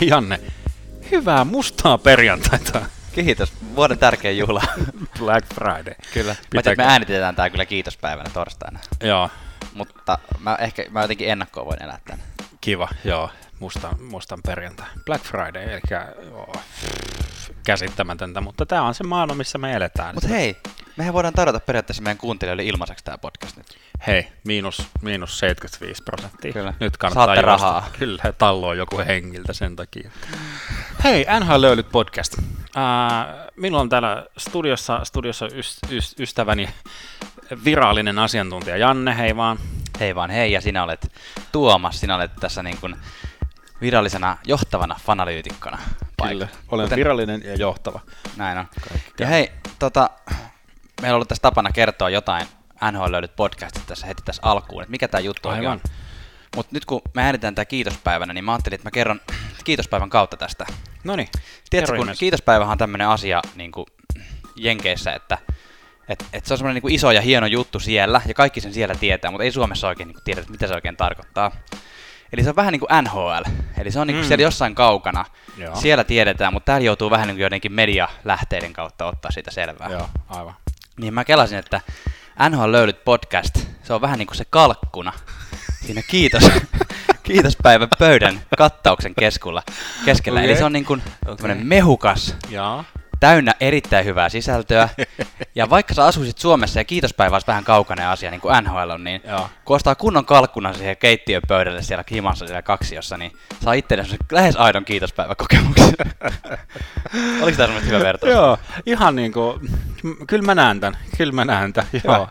Hei Janne, hyvää mustaa perjantaita. Kiitos. Vuoden tärkein juhla. Black Friday. kyllä. Pitää... me äänitetään tää kyllä kiitospäivänä torstaina. Joo. Mutta mä ehkä mä jotenkin ennakkoon voin elää tän. Kiva, joo. Mustan, mustan perjantai. Black Friday, eli joo, käsittämätöntä, mutta tämä on se maailma, missä me eletään. Mutta hei, mehän voidaan tarjota periaatteessa meidän kuuntelijoille ilmaiseksi tämä podcast nyt. Hei, miinus, miinus 75 prosenttia. Kyllä. Nyt kannattaa Saatte juosta. rahaa. Kyllä, talloa joku hengiltä sen takia. Hei, NHL löylyt podcast. Ää, minulla on täällä studiossa, studiossa ys, ys, ystäväni virallinen asiantuntija Janne, hei vaan. Hei vaan hei, ja sinä olet Tuomas, sinä olet tässä niin kuin virallisena johtavana fanalyytikkona paikalla. olen Kuten- virallinen ja johtava. Näin on. Kaikki Ja hei, tota, meillä on ollut tässä tapana kertoa jotain NHL löydyt podcastit tässä heti tässä alkuun, että mikä tämä juttu Aivan. on. Mutta nyt kun me äänitään tämä kiitospäivänä, niin mä ajattelin, että mä kerron kiitospäivän kautta tästä. No niin, Tiedätkö, kun kiitospäivähän on tämmöinen asia niin kuin Jenkeissä, että et, et se on semmoinen niin iso ja hieno juttu siellä, ja kaikki sen siellä tietää, mutta ei Suomessa oikein niin kuin mitä se oikein tarkoittaa. Eli se on vähän niin kuin NHL, eli se on niin kuin Mm. siellä jossain kaukana, Joo. siellä tiedetään, mutta täällä joutuu vähän niin kuin joidenkin medialähteiden kautta ottaa siitä selvää. Joo, aivan. Niin mä kelasin, että NHL löydyt podcast, se on vähän niin kuin se kalkkuna siinä kiitos, kiitospäivän pöydän kattauksen keskulla, keskellä. Eli Okei. se on niin kuin Okei. mehukas, Joo. Täynnä erittäin hyvää sisältöä. Ja vaikka sä asuisit Suomessa ja kiitospäivä olisi vähän kaukainen asia, niin kuin NHL on, niin Joo. kun ostaa kunnon kalkkuna siihen keittiöpöydälle siellä himassa siellä kaksiossa, niin saa itselleen lähes aidon kiitospäiväkokemuksen. Oliko tämä semmoinen hyvä vertaus? Joo, ihan niin kuin, kyllä mä näen tämän, kyllä mä näen tämän, joo,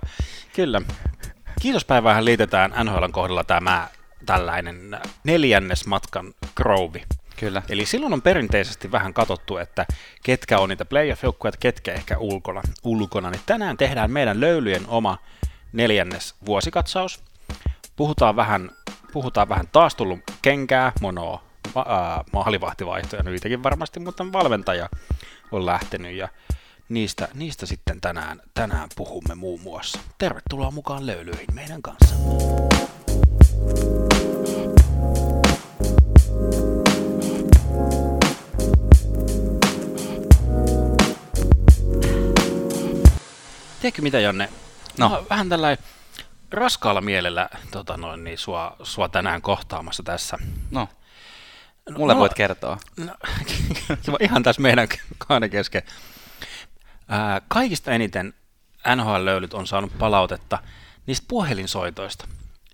kyllä. Kiitospäivähän liitetään NHLn kohdalla tämä tällainen neljännes matkan Grovi. Kyllä. Eli silloin on perinteisesti vähän katsottu, että ketkä on niitä playoff-joukkueita, ketkä ehkä ulkona. ulkona. Niin tänään tehdään meidän löylyjen oma neljännes vuosikatsaus. Puhutaan vähän, puhutaan vähän taas tullut kenkää, monoa, ma- ää, maalivahtivaihtoja, niitäkin varmasti, mutta valmentaja on lähtenyt ja niistä, niistä sitten tänään, tänään puhumme muun muassa. Tervetuloa mukaan löylyihin meidän kanssa. Tiedätkö mitä, Janne? No. Mä vähän tällä raskaalla mielellä tota noin, niin sua, sua tänään kohtaamassa tässä. No, mulle No, voit kertoa. No, ihan tässä meidän kahden kesken. Ää, kaikista eniten NHL-löylyt on saanut palautetta niistä puhelinsoitoista.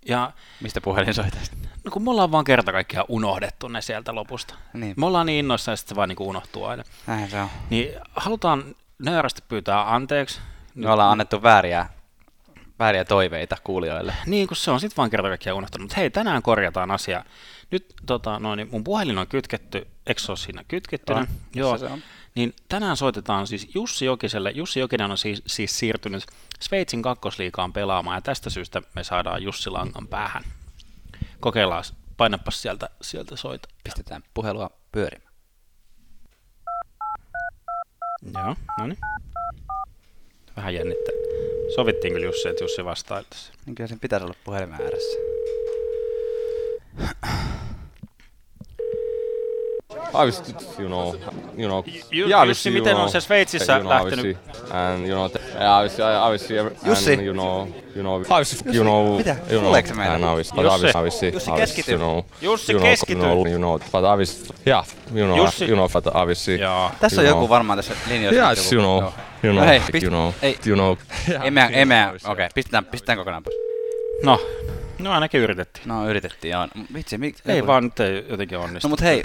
Ja Mistä puhelin soitat? no kun me ollaan vaan kerta kaikkiaan unohdettu ne sieltä lopusta. Niin. Me ollaan niin innoissa ja sitten se vaan niin unohtuu aina. Näin se on. Niin halutaan nöyrästi pyytää anteeksi. Me ollaan annettu vääriä, vääriä toiveita kuulijoille. Niin, kun se on sitten vaan kerta kaikkiaan unohtanut. Mutta hei, tänään korjataan asia. Nyt tota, noin, niin mun puhelin on kytketty, eikö se ole siinä kytkettynä? On, Joo. se on. Niin tänään soitetaan siis Jussi Jokiselle. Jussi Jokinen on siis, siis siirtynyt Sveitsin kakkosliikaan pelaamaan ja tästä syystä me saadaan Jussi Langan päähän. Kokeillaan, painapas sieltä, sieltä soita. Pistetään puhelua pyörimään. Joo, no niin. Vähän jännittää. Sovittiin kyllä Jussi, että Jussi vastaili tässä. Niin kyllä sen pitäisi olla puhelimen ääressä. obviously, you know, you know, Ju- yeah, Jussi, you miten on know, se Sveitsissä you know, lähtenyt? and you know, yeah, obviously, I- obviously, every- Jussi. and, you know, you know, obviously, you know, mitä? you know, Kuuleeko se meitä? and obviously, Jussi. obviously, obviously, Jussi, keskity. you know, Jussi, you know, keskity. you know, you know, but obviously, yeah, you know, Jussi. you know, but obviously, Joo. Tässä on you joku know, varmaan tässä linjoissa. yeah, joku- it's, you know, No hei, pist- you know, ei. you know, Ei ei obviously, okei, pistetään, pistetään kokonaan pois. No, no ainakin yritettiin. No yritettiin, joo. Vitsi, miksi? Ei vaan nyt ei jotenkin onnistu. No mut hei,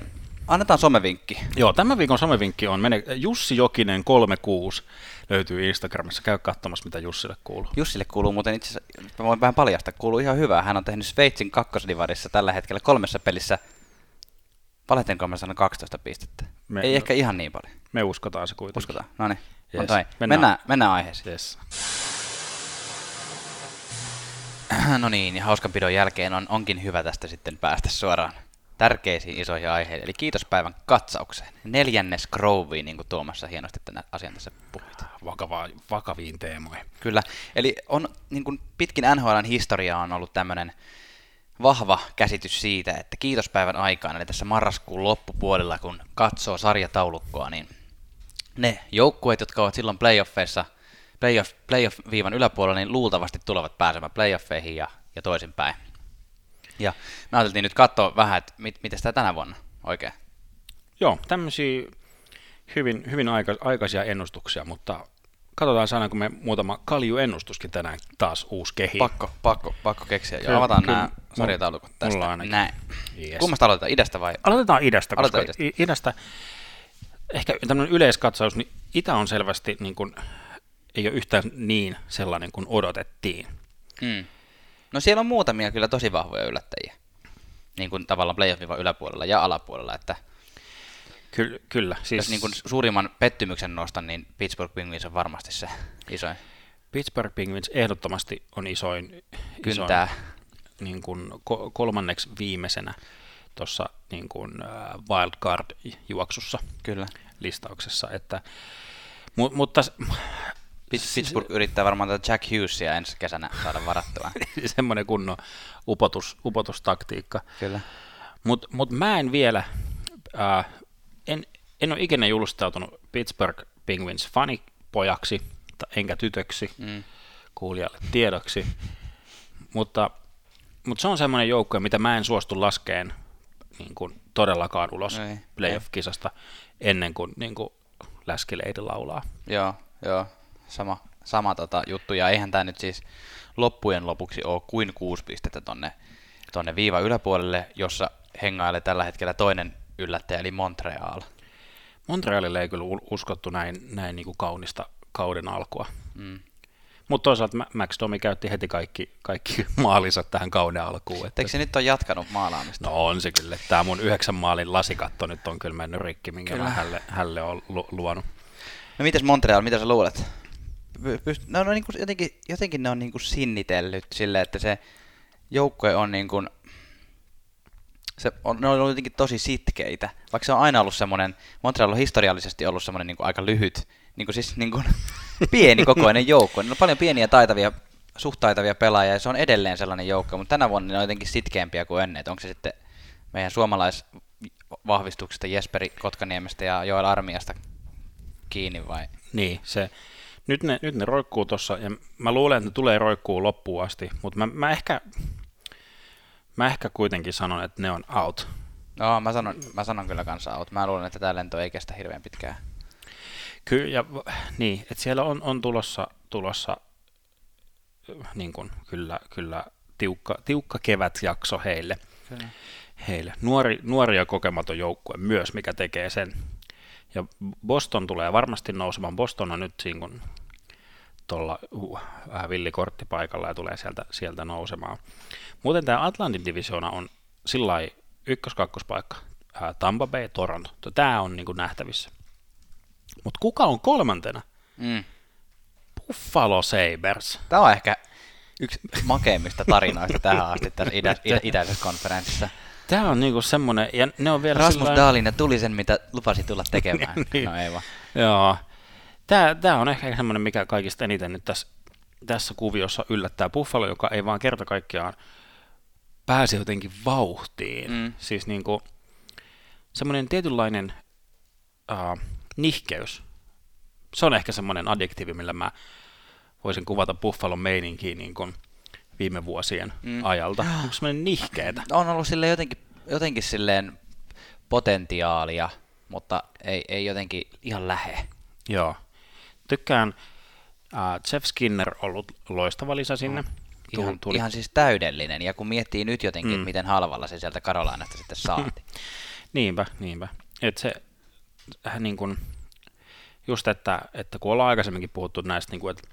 annetaan somevinkki. Joo, tämän viikon somevinkki on mene, Jussi Jokinen 36 löytyy Instagramissa. Käy katsomassa, mitä Jussille kuuluu. Jussille kuuluu muuten itse asiassa, voin vähän paljastaa, kuuluu ihan hyvää. Hän on tehnyt Sveitsin kakkosdivarissa tällä hetkellä kolmessa pelissä, valehtenko mä sanon 12 pistettä. Me- Ei ehkä ihan niin paljon. Me uskotaan se kuitenkin. Uskotaan. No niin, Yes. toi. Mennään. Mennään, mennään aiheeseen. Yes. No niin, ja hauskanpidon jälkeen on, onkin hyvä tästä sitten päästä suoraan tärkeisiin isoihin aiheisiin. Eli kiitospäivän katsaukseen. Neljännes Groveen, niin kuin Tuomassa hienosti tänä asian tässä puhuit. Vakava, vakaviin teemoihin. Kyllä. Eli on niin kuin pitkin NHLn historiaa on ollut tämmöinen vahva käsitys siitä, että kiitospäivän aikaan, eli tässä marraskuun loppupuolella, kun katsoo sarjataulukkoa, niin ne joukkueet, jotka ovat silloin playoffeissa, playoff, playoff-viivan yläpuolella, niin luultavasti tulevat pääsemään playoffeihin ja, ja toisinpäin. Ja me ajateltiin nyt katsoa vähän, että mit, miten sitä tänä vuonna oikein. Joo, tämmöisiä hyvin, hyvin aika, aikaisia ennustuksia, mutta katsotaan saadaanko me muutama kalju-ennustuskin tänään taas uusi kehi. Pakko, pakko, pakko keksiä. Joo, avataan nämä sarjataulukot tästä. Näin. Yes. Kummasta aloitetaan, idästä vai? Aloitetaan idästä, Aloitetaan idästä. idästä ehkä tämmöinen yleiskatsaus, niin itä on selvästi niin kuin, ei ole yhtään niin sellainen kuin odotettiin. Mm. No siellä on muutamia kyllä tosi vahvoja yllättäjiä. Niin kuin tavallaan playoff yläpuolella ja alapuolella, että Ky- kyllä. siis... Jos niin kuin suurimman pettymyksen nostan, niin Pittsburgh Penguins on varmasti se isoin. Pittsburgh Penguins ehdottomasti on isoin, Kyntää. isoin niin kuin ko- kolmanneksi viimeisenä tuossa niin kuin, äh, wildcard-juoksussa Kyllä. listauksessa. Että, mu- mutta Pittsburgh yrittää varmaan tätä Jack Hughesia ensi kesänä saada varattua. semmoinen kunnon upotus, upotustaktiikka. Kyllä. Mutta mut mä en vielä, äh, en, en ole ikinä julistautunut Pittsburgh Penguins fanipojaksi, enkä tytöksi, Mm. kuulijalle tiedoksi, mutta, mutta se on semmoinen joukkue, mitä mä en suostu laskeen niin kuin todellakaan ulos Ei, playoff-kisasta ennen kuin, niin kuin läskileidi laulaa. Joo, joo. Sama, sama tota juttu. Ja eihän tämä nyt siis loppujen lopuksi ole kuin kuusi pistettä tonne, tonne viiva yläpuolelle, jossa hengailee tällä hetkellä toinen yllättäjä, eli Montreal. Montrealille ei kyllä uskottu näin, näin niin kuin kaunista kauden alkua. Mm. Mutta toisaalta Ma- Max Domi käytti heti kaikki, kaikki maalinsa tähän kauden alkuun. Että Eikö se nyt on jatkanut maalaamista? No on se kyllä. Tämä mun yhdeksän maalin lasikatto nyt on kyllä mennyt rikki, minkä Kyllä. mä hälle, hälle on lu- luonut. No mites Montreal, mitä sä luulet? Py- Pyst- no, no niin kuin, jotenkin, jotenkin ne on niin kuin sinnitellyt silleen, että se joukkue on niin kuin, se on, ne on ollut jotenkin tosi sitkeitä, vaikka se on aina ollut semmoinen, Montreal on historiallisesti ollut semmoinen niin kuin aika lyhyt, niin kuin siis niin kuin pieni kokoinen joukko. Niillä on paljon pieniä taitavia, suht taitavia pelaajia ja se on edelleen sellainen joukko, mutta tänä vuonna ne on jotenkin sitkeämpiä kuin ennen. Onko se sitten meidän suomalaisvahvistuksesta Jesperi Kotkaniemestä ja Joel Armiasta kiinni vai? Niin, se, nyt, ne, nyt ne roikkuu tuossa, ja mä luulen, että ne tulee roikkuu loppuun asti, mutta mä, mä, ehkä, mä ehkä kuitenkin sanon, että ne on out. No, mä sanon, mä sanon kyllä kanssa out. Mä luulen, että tämä lento ei kestä hirveän pitkään. Ky- ja, niin, että siellä on, on tulossa, tulossa niin kuin, kyllä, kyllä tiukka, tiukka kevätjakso heille. Kyllä. heille. Nuori, nuori ja kokematon joukkue myös, mikä tekee sen. Ja Boston tulee varmasti nousemaan. Boston on nyt siinä kun tuolla uh, vähän villikortti paikalla ja tulee sieltä, sieltä nousemaan. Muuten tämä Atlantin divisioona on sillä ykkös-kakkospaikka. Tampa Bay, Toronto. Tämä on niin kuin nähtävissä. Mutta kuka on kolmantena? Mm. Buffalo Sabres. Tämä on ehkä yksi makeimmista tarinoista tähän asti tässä idä, idä, itäisessä konferenssissa. Tämä on niinku semmoinen, ja ne on vielä Rasmus sillain- Dahlin tuli sen, mitä lupasi tulla tekemään. Niin. No ei vaan. Joo. Tämä, tämä on ehkä semmoinen, mikä kaikista eniten nyt tässä, tässä kuviossa yllättää Buffalo, joka ei vaan kerta kaikkiaan pääse jotenkin vauhtiin. Mm. Siis niin kuin, semmoinen tietynlainen uh, nihkeys. Se on ehkä semmoinen adjektiivi, millä mä voisin kuvata Buffalon meininkiä niin kuin viime vuosien Mm. mm. ajalta. Semmoinen nihkeetä. On ollut sille jotenkin, jotenkin silleen potentiaalia, mutta ei, ei jotenkin ihan lähe. Joo. Tykkään uh, Jeff Skinner ollut loistava lisä sinne. Tuul- Ihan, tuli- ihan siis täydellinen. Ja kun miettii nyt jotenkin, mm. Mm. miten halvalla se sieltä Karolainasta sitten saatiin. Niinpä, niinpä. Et se äh, niin kun, just, että, että kun ollaan aikaisemminkin puhuttu näistä, niin kuin, että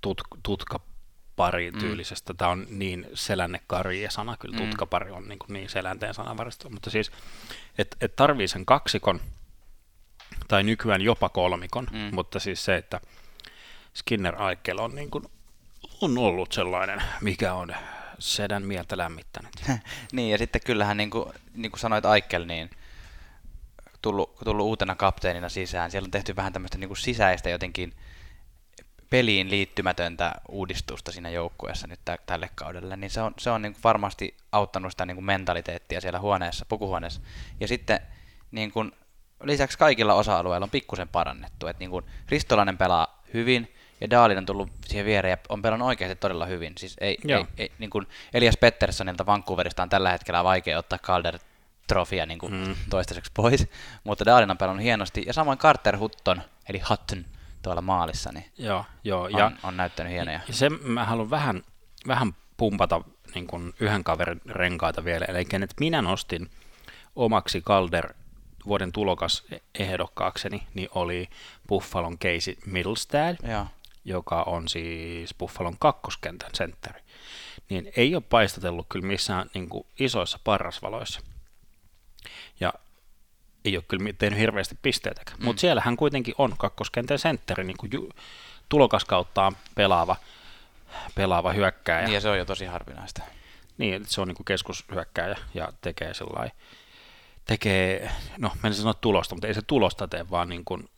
tut, tutkapari tyylisestä, mm. tämä on niin selänne karje sana, kyllä Mm. tutkapari on niin, kuin niin selänteen sanavaristo, mutta siis, että et tarvii sen kaksikon, tai nykyään jopa kolmikon, Mm. mm. mutta siis se, että Skinner Aikel on, niin kuin, on ollut sellainen, mikä on sedän mieltä lämmittänyt. niin, ja sitten kyllähän niin kuin, niin kuin sanoit Aikkel, niin tullut, tullut uutena kapteenina sisään. Siellä on tehty vähän tämmöistä niin kuin sisäistä jotenkin peliin liittymätöntä uudistusta siinä joukkueessa nyt tä- tälle kaudelle, niin se on, se on niin kuin varmasti auttanut sitä niin kuin mentaliteettia siellä huoneessa, pukuhuoneessa. Ja sitten niin kuin, lisäksi kaikilla osa-alueilla on pikkusen parannettu. että niin kuin Ristolainen pelaa hyvin, ja Daalin on tullut siihen viereen ja on pelannut oikeasti todella hyvin. Siis ei, ei, ei, niin kuin Elias Petterssonilta Vancouverista on tällä hetkellä vaikea ottaa Calder trofia niin kuin mm. toistaiseksi pois, mutta Daalin on pelannut hienosti, ja samoin Carter Hutton, eli Hutton, tuolla maalissa, niin joo, joo, on, ja, on näyttänyt hienoja. Ja sen mä haluan vähän, vähän pumpata niin kuin yhden kaverin renkaita vielä, eli että minä nostin omaksi Calder vuoden tulokas ehdokkaakseni, niin oli Buffalon Casey Middlestad, Joo. joka on siis Buffalon kakkoskentän sentteri. Niin ei ole paistatellut kyllä missään niin kuin isoissa parrasvaloissa. Ja ei ole kyllä tehnyt hirveästi pisteitäkään. Mm. Mutta siellä hän kuitenkin on kakkoskentän sentteri, niin kuin ju- tulokaskauttaan pelaava, pelaava hyökkääjä. Niin ja se on jo tosi harvinaista. Niin, että se on niin kuin keskushyökkääjä ja tekee sellainen, tekee, no menisin sanoa tulosta, mutta ei se tulosta tee, vaan niin kuin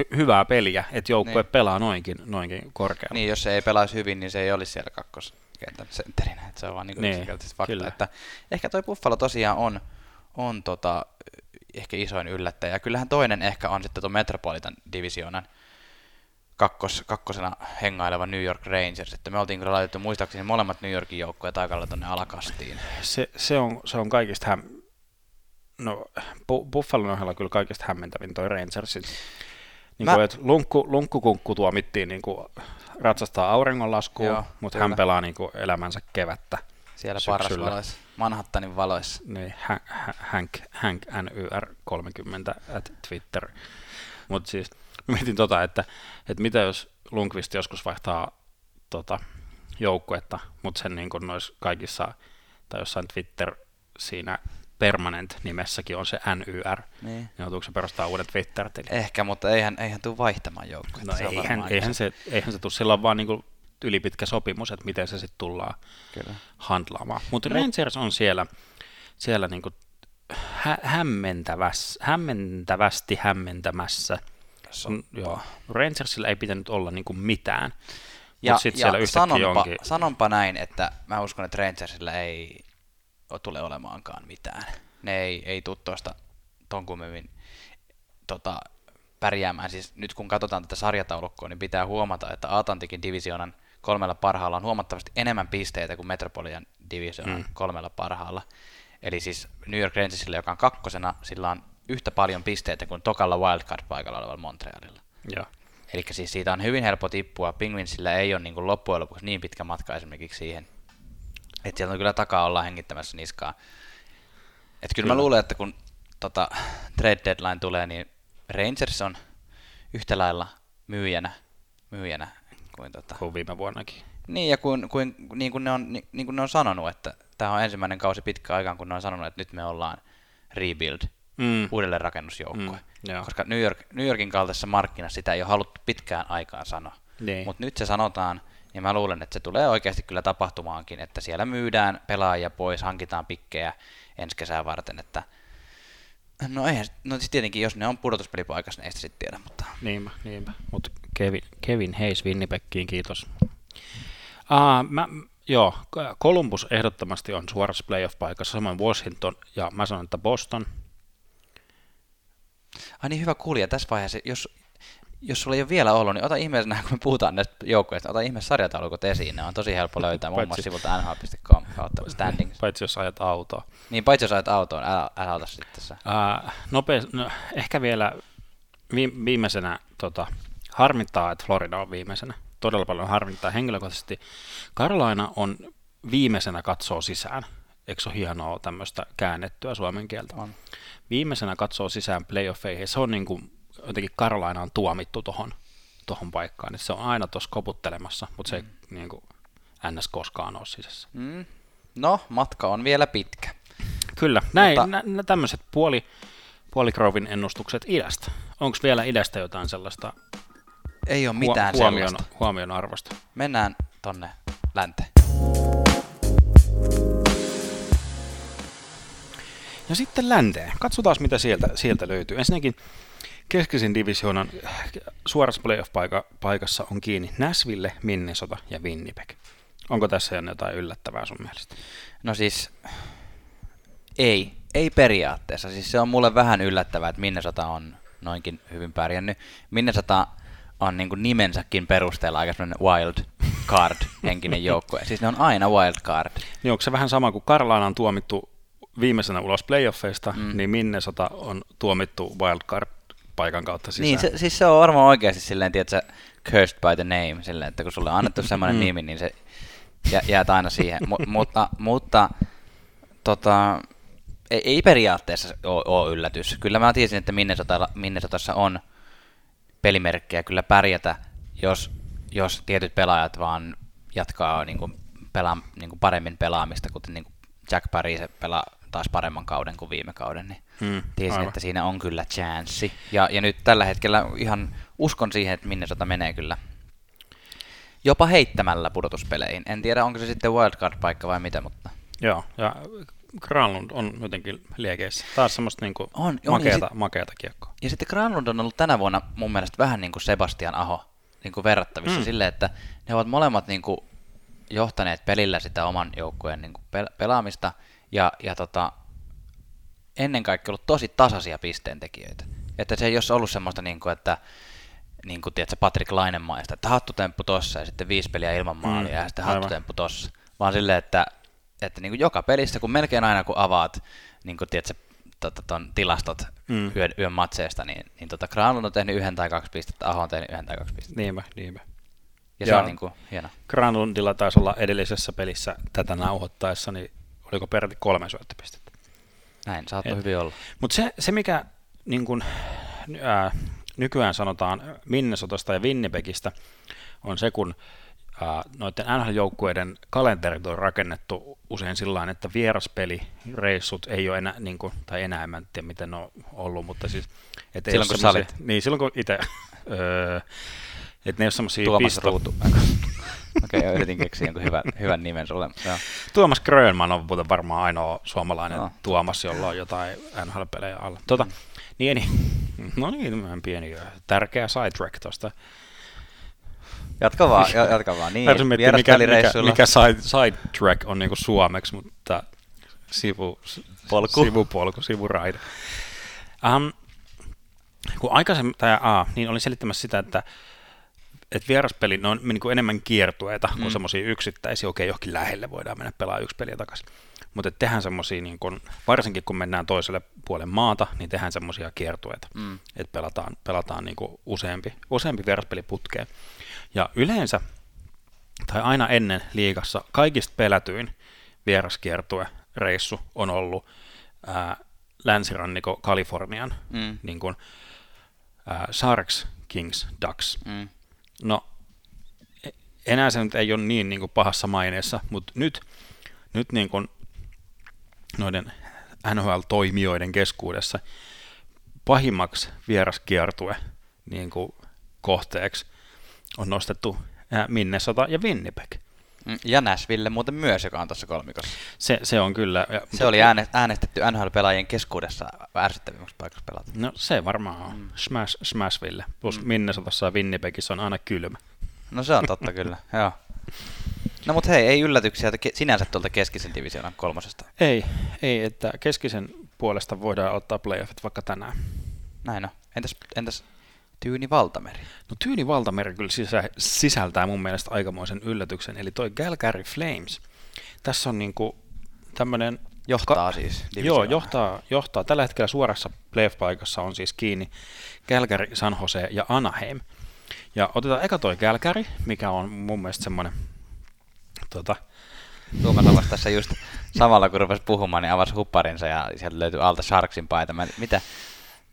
hy- hyvää peliä, että joukkue niin. pelaa noinkin, noinkin korkealla. Niin, jos se ei pelaisi hyvin, niin se ei olisi siellä kakkoskentän sentterinä. Että se on vaan niin Niin, yksinkertaisesti fakta. kyllä. Että ehkä toi Buffalo tosiaan on, on tota, ehkä isoin yllättäjä. Ja kyllähän toinen ehkä on sitten tuon Metropolitan Divisionan kakkos, kakkosena hengaileva New York Rangers. Että me oltiin kyllä laitettu muistaakseni molemmat New Yorkin joukkueet aika lailla tuonne alakastiin. Se, se, on, se on kaikista häm... No, Bu- Buffalon ohella kyllä kaikista hämmentävin toi Rangersin. Niin Mä- kuin, että lunkku, lunkkukunkku tuomittiin niin kuin ratsastaa auringonlaskuun, Joo, mutta hän pelaa niin kuin elämänsä kevättä. Siellä Syksyllä. parasvaloissa, Manhattanin valoissa. Niin, Hank, Hank, Hank NYR30 at Twitter. Mutta siis mietin tota, että, että mitä jos Lundqvist joskus vaihtaa tota, joukkuetta, mutta sen niin kuin noissa kaikissa, tai jossain Twitter siinä permanent-nimessäkin on se NYR, Niin. niin joutuuko se perustaa uuden Twitter-tilin? Ehkä, mutta eihän, eihän tule vaihtamaan joukkuetta. No se eihän, eihän, se, eihän se tule, sillä on vaan niin kuin ylipitkä sopimus, että miten se sitten tullaan Kyllä. handlaamaan. Mutta Rangers on siellä, siellä niinku hä- hämmentäväs, hämmentävästi hämmentämässä. So- Mm, joo. Rangersilla ei pitänyt olla niinku mitään. Ja, siellä ja yhtäkkiä sanonpa, onkin. sanonpa näin, että mä uskon, että Rangersilla ei tule olemaankaan mitään. Ne ei, ei tule tuosta ton kummemmin tota, pärjäämään. Siis nyt kun katsotaan tätä sarjataulukkoa, niin pitää huomata, että Atlantikin divisionan kolmella parhaalla on huomattavasti enemmän pisteitä kuin Metropolian divisionan mm. kolmella parhaalla. Eli siis New York Rangersilla, joka on kakkosena, sillä on yhtä paljon pisteitä kuin tokalla wildcard-paikalla olevalla Montrealilla. Joo. Eli siis siitä on hyvin helppo tippua. Penguinsillä ei ole niin kuin loppujen lopuksi niin pitkä matka esimerkiksi siihen. Että sieltä on kyllä takaa ollaan hengittämässä niskaa. Et kyllä, mä Kyllä. luulen, että kun tota, trade deadline tulee, niin Rangers on yhtä lailla myyjänä, myyjänä kuin tota, Kuin viime vuonnakin. niin, ja kuin, kuin, niin, kuin ne on, niin, niin kuin ne on sanonut, että tämä on ensimmäinen kausi pitkä aikaan, kun ne on sanonut, että nyt me ollaan rebuild, Mm. uudelleen rakennusjoukkue. Mm, joo. Koska New, York, New Yorkin kaltaisessa markkinassa sitä ei ole haluttu pitkään aikaan sanoa. Niin. Mutta nyt se sanotaan, ja mä luulen, että se tulee oikeasti kyllä tapahtumaankin, että siellä myydään pelaajia pois, hankitaan pikkejä ensi kesää varten, että No eihän, no siis tietenkin jos ne on pudotuspelipaikassa, niin ei sitä sitten tiedä, mutta Niinpä, niinpä. Mutta Kevin, Kevin Hayes Winnipegkiin, kiitos. Uh, mä, joo, Columbus ehdottomasti on suorassa playoff-paikassa, samoin Washington, ja mä sanon, että Boston. Ai niin, hyvä kuulija. Tässä vaiheessa, jos, jos sulla ei ole vielä ollut, niin ota ihmeessä, kun me puhutaan näistä joukkueista, ota ihmeessä sarjataulukot esiin. Ne on tosi helppo löytää muun muassa sivulta nhl.com kautta standings. Paitsi jos ajat autoa. Niin, paitsi jos ajat autoon, älä, älä ota sitten se. Uh, nopea, no, ehkä vielä vi, viimeisenä, tota, harmittaa, että Florida on viimeisenä. Todella paljon harmittaa henkilökohtaisesti. Carolina on viimeisenä katsoo sisään. Eikö se ole hienoa tämmöistä käännettyä suomen kieltä? On. Viimeisenä katsoo sisään playoffeihin. Se on niin kuin, jotenkin Carolina on tuomittu tohon, tohon paikkaan. Et se on aina tuossa koputtelemassa, mutta se ei niin kuin, ns. koskaan ole sisässä. Mm. No, matka on vielä pitkä. Kyllä, näin, Mutta- nä, nä, tämmöiset puoli, puolikrouvin ennustukset idästä. Onko vielä idästä jotain sellaista Ei ole mitään huomion, sellaista. huomion arvosta? Mennään tonne länteen. Ja sitten länteen. Katsotaan, mitä sieltä, sieltä löytyy. Ensinnäkin Keskisin divisioonan suorassa playoff-paikassa on kiinni Nashville, Minnesota ja Winnipeg. Onko tässä jotain yllättävää sun mielestä? No siis, ei. Ei periaatteessa. Siis se on mulle vähän yllättävää, että Minnesota on noinkin hyvin pärjännyt. Minnesota on niin nimensäkin perusteella aika sellainen wild card henkinen joukkue. Siis ne on aina wild card. Niin onko se vähän sama kuin Karlaana on tuomittu viimeisenä ulos playoffeista, mm. niin Minnesota on tuomittu wildcard paikan kautta sisään. Niin, se, siis se on varmaan oikeasti silleen, tiedätkö, cursed by the name, silleen, että kun sulle on annettu semmoinen mm. nimi, niin se jä, jäät aina siihen. M- mutta, mutta tota, ei, ei periaatteessa ole, ole yllätys. Kyllä mä tiesin, että Minnesota, Minnesotassa on pelimerkkejä kyllä pärjätä, jos, jos tietyt pelaajat vaan jatkaa niin kuin, pelaa, niin kuin paremmin pelaamista, kuten niin kuin Jack Parise pelaa taas paremman kauden kuin viime kauden, niin hmm, tiesin, aivan. että siinä on kyllä chanssi. Ja, ja nyt tällä hetkellä ihan uskon siihen, että Minnesota menee kyllä jopa heittämällä pudotuspeleihin. En tiedä, onko se sitten wildcard-paikka vai mitä, mutta... Joo, ja Granlund on jotenkin liekeissä. Taas semmoista niinku on, on, makeata, sit, makeata kiekkoa. Ja sitten Granlund on ollut tänä vuonna mun mielestä vähän niin kuin Sebastian Aho niin kuin verrattavissa mm. silleen, että ne ovat molemmat niin kuin johtaneet pelillä sitä oman joukkueen niin kuin pelaamista ja, ja tota, ennen kaikkea ollut tosi tasaisia pisteentekijöitä. Että se ei ole ollut semmoista, niin kuin, että niin kuin, tiedätkö, Patrick Lainemaista, että hattutemppu tossa ja sitten viisi peliä ilman maalia mm, ja sitten hattutemppu tossa. Vaan silleen, että että niin kuin joka pelissä, kun melkein aina kun avaat niin kuin, tiedätkö, tota, ton tilastot mm. yön, yön matseista, niin, niin tota Granlund on tehnyt yhden tai kaksi pistettä, Aho on tehnyt yhden tai kaksi pistettä. Niinpä, niinpä. Ja, ja se on niin kuin, hieno. Granlundilla taisi olla edellisessä pelissä tätä nauhoittaessa, niin oliko peräti kolme syöttöpistettä. Näin, saattoi hyvin olla. Mutta se, se, mikä niin kun, ää, nykyään sanotaan Minnesotasta ja Winnipegistä, on se, kun noiden NHL-joukkueiden kalenterit on rakennettu usein sillä että vieraspelireissut ei ole enää, niin kuin, tai enää, en tiedä miten ne on ollut, mutta siis... Et silloin kun sä olit. Niin, silloin kun itse... öö, että ne ei ole semmoisia Tuomas pisto... Ruutu. Okei, okay, yritin keksiä jonkun hyvän, hyvän nimen sulle. Joo. Tuomas Grönman on muuten varmaan ainoa suomalainen no. Tuomas, jolla on jotain NHL-pelejä alla. Tota, niin, niin, no niin, pieni tärkeä sidetrack tuosta Jatka vaan, jatka vaan. Niin, mikä, mikä, mikä side, side track on niinku suomeksi, mutta sivu, Polku. sivupolku, sivuraide. Um, kun aikaisemmin, tai a, niin olin selittämässä sitä, että että vieraspeli, ne on niin kuin enemmän kiertueita mm. kuin semmoisia yksittäisiä, okei, johonkin lähelle voidaan mennä pelaa yksi peliä takaisin. Mutta tehdään semmoisia, niin kun, varsinkin kun mennään toiselle puolelle maata, niin tehdään semmoisia kiertueita, mm. että pelataan, pelataan niin kuin useampi, useampi vieraspeli putkeen. Ja yleensä, tai aina ennen liigassa, kaikista pelätyin vieraskiertue reissu on ollut ää, länsiranniko Kalifornian mm. niin kuin, ää, Sharks, Kings, Ducks. Mm. No, enää se nyt ei ole niin, niin kuin pahassa maineessa, mutta nyt, nyt niin kuin noiden NHL-toimijoiden keskuudessa pahimmaksi vieraskiertue niin kuin kohteeksi on nostettu Minnesota ja Winnipeg. Mm, ja Nashville muuten myös, joka on tuossa kolmikossa. Se, se on kyllä. Se oli äänestetty NHL-pelaajien keskuudessa ärsyttävimmäksi paikaksi pelata. No se varmaan on. Mm. Smash, Smashville. Plus mm. Minnesotassa ja Winnipegissä on aina kylmä. No se on totta kyllä, joo. No mutta hei, ei yllätyksiä sinänsä tuolta keskisen divisioonan kolmosesta. Ei, ei, että keskisen puolesta voidaan ottaa playoffit vaikka tänään. Näin on. Entäs, entäs Tyyni Valtameri? No Tyyni Valtameri kyllä sisä, sisältää mun mielestä aikamoisen yllätyksen, eli toi Galgary Flames. Tässä on niinku tämmöinen... Johtaa ka- siis. Joo, johtaa, johtaa. Tällä hetkellä suorassa playoff-paikassa on siis kiinni Galgary, San Jose ja Anaheim. Ja otetaan eka toi Galgary, mikä on mun mielestä semmoinen Tota, Tuomas avasi tässä just samalla, kun rupesi puhumaan, niin avasi hupparinsa ja sieltä löytyi alta Sharksin paita. Mä, mitä,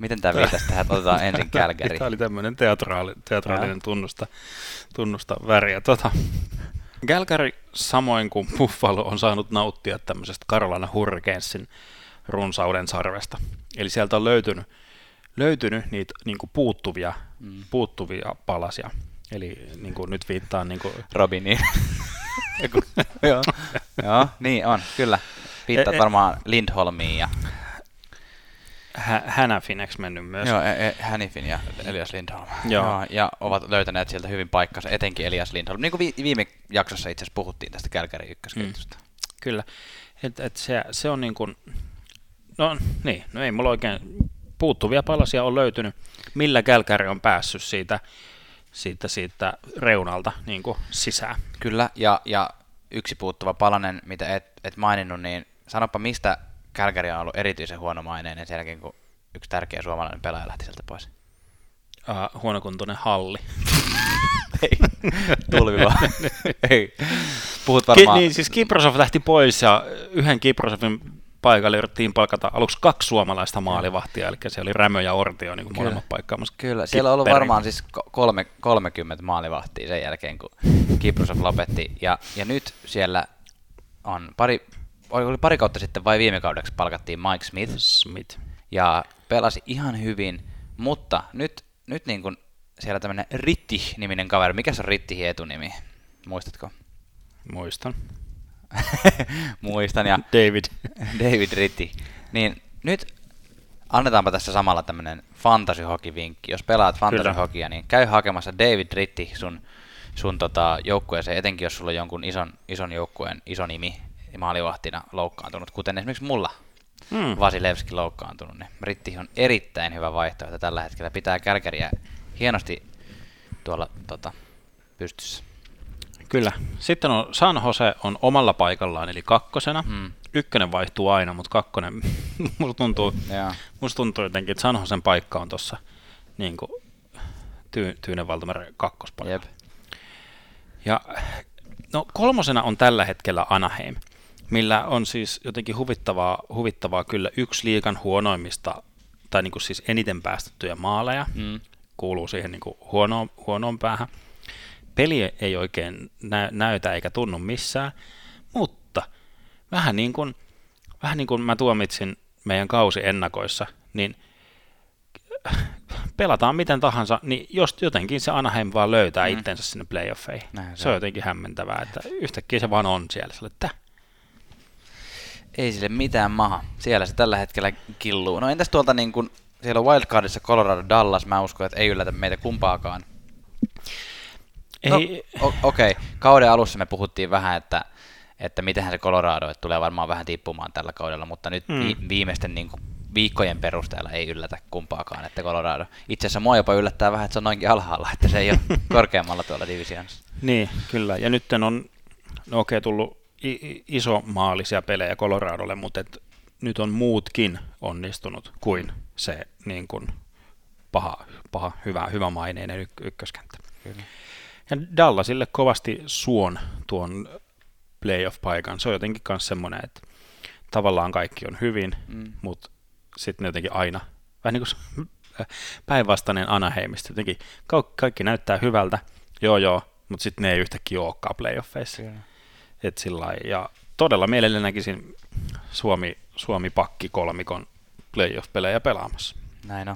miten tämä viitasi tähän, että otetaan ensin Calgary? Tämä oli tämmöinen teatraali, teatraalinen tunnusta, tunnusta väriä. Tota, Calgary, samoin kuin Buffalo, on saanut nauttia tämmöisestä Carolina Hurricanesin runsauden sarvesta. Eli sieltä on löytynyt, löytynyt niitä niin puuttuvia, mm. puuttuvia palasia. Eli niin kuin nyt viittaan... Niin kuin... Robiniin. joo. joo, niin on, kyllä. Viittaat e, e, varmaan Lindholmiin ja... Hä- Hänäfineksi mennyt myös. Joo, e- e- Hänifin ja Elias Lindholm. Joo. Joo. Ja ovat löytäneet sieltä hyvin paikkansa, etenkin Elias Lindholm. Niin kuin vi- viime jaksossa itse asiassa puhuttiin tästä Kälkärin ykkösketjusta. Mm. Kyllä. Et, et se, se on niin kuin, no niin, no ei mulla oikein puuttuvia palasia on löytynyt, millä Kälkäri on päässyt siitä, siitä, siitä reunalta niin kuin sisään. Kyllä, ja, ja yksi puuttuva palanen, mitä et, et maininnut, niin sanoppa mistä Kälkäri on ollut erityisen huonomaineinen sen jälkeen, kun yksi tärkeä suomalainen pelaaja lähti sieltä pois. Uh, huonokuntoinen halli. Ei, tulvi vaan. Ei. Puhut Ki- varmaan... niin, siis Kiprosov lähti pois ja yhden Kiprosovin paikalle yritettiin palkata aluksi kaksi suomalaista maalivahtia, eli se oli Rämö ja Ortio niin molemmat paikkaamassa. Kyllä, siellä on ollut varmaan siis ko- kolme, 30 maalivahtia sen jälkeen, kun Kiprusov lopetti. Ja, ja nyt siellä on pari, oli oli pari kautta sitten vai viime kaudeksi palkattiin Mike Smith Smith. ja pelasi ihan hyvin, mutta nyt, nyt niin kuin siellä tämmöinen Ritti-niminen kaveri, mikä se on Rittihin etunimi? Muistatko? Muistan. Muistan, ja David. David Ritti. Niin nyt annetaanpa tässä samalla tämmönen fantasy vinkki Jos pelaat fantasy niin käy hakemassa David Ritti sun, sun tota joukkueeseen, etenkin jos sulla on jonkun ison, ison joukkueen iso nimi maalivahtina loukkaantunut, kuten esimerkiksi mulla Hmm. Vasilevski loukkaantunut, niin Ritti on erittäin hyvä vaihtoehto tällä hetkellä. Pitää kärkäriä hienosti tuolla tota, pystyssä. Kyllä. Sitten on San Jose on omalla paikallaan, eli kakkosena. Mm. Ykkönen vaihtuu aina, mutta kakkonen, musta tuntuu, Joo. musta tuntuu jotenkin, että San Josen paikka on tuossa niin tyy, Tyynen valtameren kakkospaikalla. Jep. Ja no, kolmosena on tällä hetkellä Anaheim, millä on siis jotenkin huvittavaa, huvittavaa kyllä yksi liikan huonoimmista, tai niin kuin siis eniten päästettyjä maaleja, Mm. kuuluu siihen niin kuin huonoon, huonoon päähän. Peli ei oikein nä- näytä eikä tunnu missään, mutta vähän niin kuin, vähän niin kuin mä tuomitsin meidän kausi ennakoissa, niin pelataan miten tahansa, niin jos jotenkin se Anaheim vaan löytää mm. itsensä sinne playoffeihin. Näin se se on jotenkin hämmentävää, että yhtäkkiä se vaan on siellä. Sille, että Ei sille mitään maha. Siellä se tällä hetkellä killuu. No entäs tuolta niin kun, siellä on Wildcardissa Colorado Dallas, mä uskon, että ei yllätä meitä kumpaakaan. No, ei, o- okei. Okay. Kauden alussa me puhuttiin vähän, että, että mitenhän se Colorado, että tulee varmaan vähän tippumaan tällä kaudella, mutta nyt Mm. vi- viimeisten niin kuin, viikkojen perusteella ei yllätä kumpaakaan, että Colorado. Itse asiassa mua jopa yllättää vähän, että se on noinkin alhaalla, että se ei ole korkeammalla tuolla divisioonassa. Niin, kyllä. Ja nyt on, no okei, tullut i- i- isomaalisia pelejä Coloradolle, mutta et nyt on muutkin onnistunut kuin se niin kuin paha, paha hyvä, hyvä maineinen yk- ykköskenttä. Kyllä. Ja Dallasille kovasti suon tuon playoff-paikan. Se on jotenkin myös semmoinen, että tavallaan kaikki on hyvin, Mm. mutta sitten jotenkin aina, vähän niin kuin päinvastainen Anaheimista, jotenkin kaikki näyttää hyvältä, joo joo, mutta sitten ne ei yhtäkkiä olekaan playoffeissa. Et sillä ja todella mielelläni näkisin Suomi, Suomi pakki kolmikon playoff-pelejä pelaamassa. Näin on.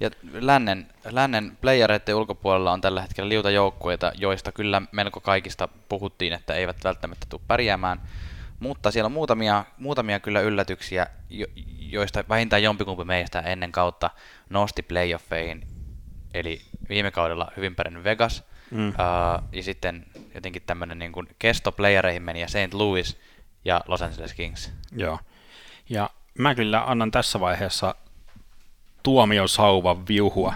Ja lännen, lännen playereiden ulkopuolella on tällä hetkellä liuta joukkueita, joista kyllä melko kaikista puhuttiin, että eivät välttämättä tule pärjäämään. Mutta siellä on muutamia, muutamia kyllä yllätyksiä, jo, joista vähintään jompikumpi meistä ennen kautta nosti playoffeihin. Eli viime kaudella hyvin pärjännyt Vegas. Mm. Uh, ja sitten jotenkin tämmöinen niin kuin kesto playereihin meni ja St. Louis ja Los Angeles Kings. Joo. Ja mä kyllä annan tässä vaiheessa tuomion sauvan viuhua.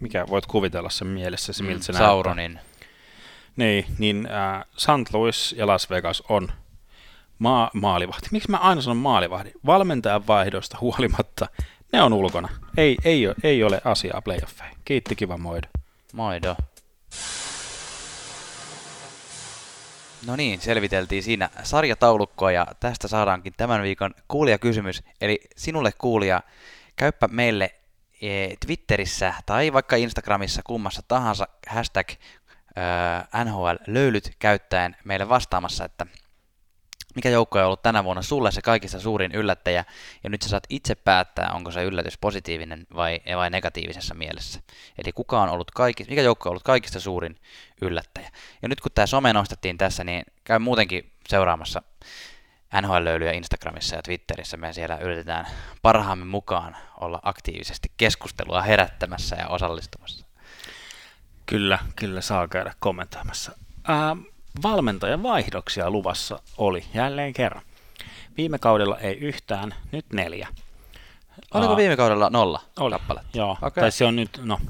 Mikä voit kuvitella sen mielessä, se miltä se näyttää. Sauronin. Niin, niin äh, St. Louis ja Las Vegas on maa- maalivahti. Miksi mä aina sanon maalivahti? Valmentajan vaihdosta huolimatta ne on ulkona. Ei, ei, ole, ei ole asiaa playoffeihin. Kiitti, kiva moido. Moido. No niin, selviteltiin siinä sarjataulukkoa ja tästä saadaankin tämän viikon kuulijakysymys. Eli sinulle kuulija, käyppä meille eh, Twitterissä tai vaikka Instagramissa kummassa tahansa hashtag äh, NHL-löylyt käyttäen meille vastaamassa, että mikä joukko on ollut tänä vuonna sulle se kaikista suurin yllättäjä, ja nyt sä saat itse päättää, onko se yllätys positiivinen vai, vai negatiivisessa mielessä. Eli kuka on ollut kaikista, mikä joukko on ollut kaikista suurin yllättäjä. Ja nyt kun tämä some nostettiin tässä, niin käy muutenkin seuraamassa NHL-löylyjä Instagramissa ja Twitterissä. Me siellä yritetään parhaamme mukaan olla aktiivisesti keskustelua herättämässä ja osallistumassa. Kyllä, kyllä saa käydä kommentoimassa. Ää, valmentajan vaihdoksia luvassa oli jälleen kerran. Viime kaudella ei yhtään, nyt neljä. Oliko Aa, viime kaudella nolla Oli. kappaletta? Joo, okay. tai se on nyt, no,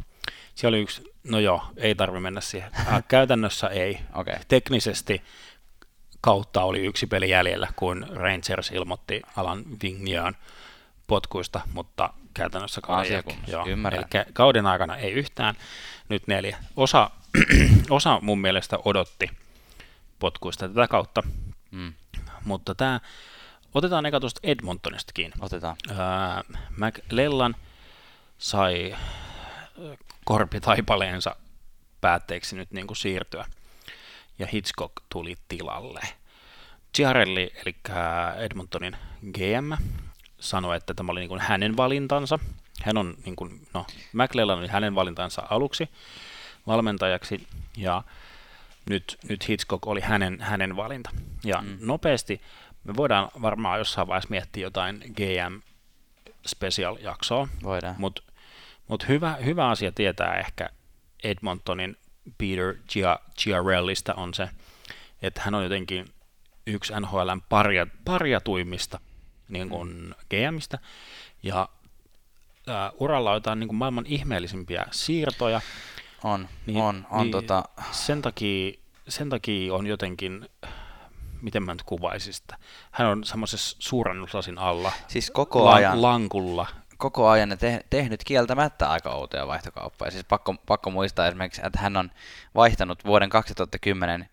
se oli yksi, no joo, ei tarvi mennä siihen. Ää, käytännössä ei. Okei. Teknisesti kautta oli yksi peli jäljellä, kun Rangers ilmoitti Alan Vignean potkuista, mutta käytännössä kauden Joo. ymmärrän. Eli kauden aikana ei yhtään, nyt neljä. Osa, osa mun mielestä odotti potkuista tätä kautta, Mm, mutta tämä, otetaan eka tuosta Edmontonistakin. otetaan. Ää, McLellan sai korpitaipaleensa päätteeksi nyt niin kuin siirtyä, ja Hitchcock tuli tilalle. Ciarelli, eli Edmontonin GM, sanoi, että tämä oli niin kuin hänen valintansa. Hän on, niin kuin, no, McLellan oli hänen valintansa aluksi valmentajaksi, ja nyt, nyt Hitchcock oli hänen, hänen valinta. Ja mm. nopeasti me voidaan varmaan jossain vaiheessa miettiä jotain GM special-jaksoa, Voidaan. mutta mut hyvä, hyvä asia tietää ehkä Edmontonin Peter Gia, Giarellista on se, että hän on jotenkin yksi NHLn parja, parjatuimmista niin kuin GMistä, ja ää, uralla on jotain niin kuin maailman ihmeellisimpiä siirtoja, On, niin, on, on niin tota, sen, takia, sen takia on jotenkin, miten mä nyt kuvaisin sitä, hän on semmoisessa suurennuslasin alla, siis koko lan- ajan, lankulla, koko ajan te- tehnyt kieltämättä aika outoja vaihtokauppoja. Siis pakko, pakko muistaa esimerkiksi, että hän on vaihtanut vuoden 2010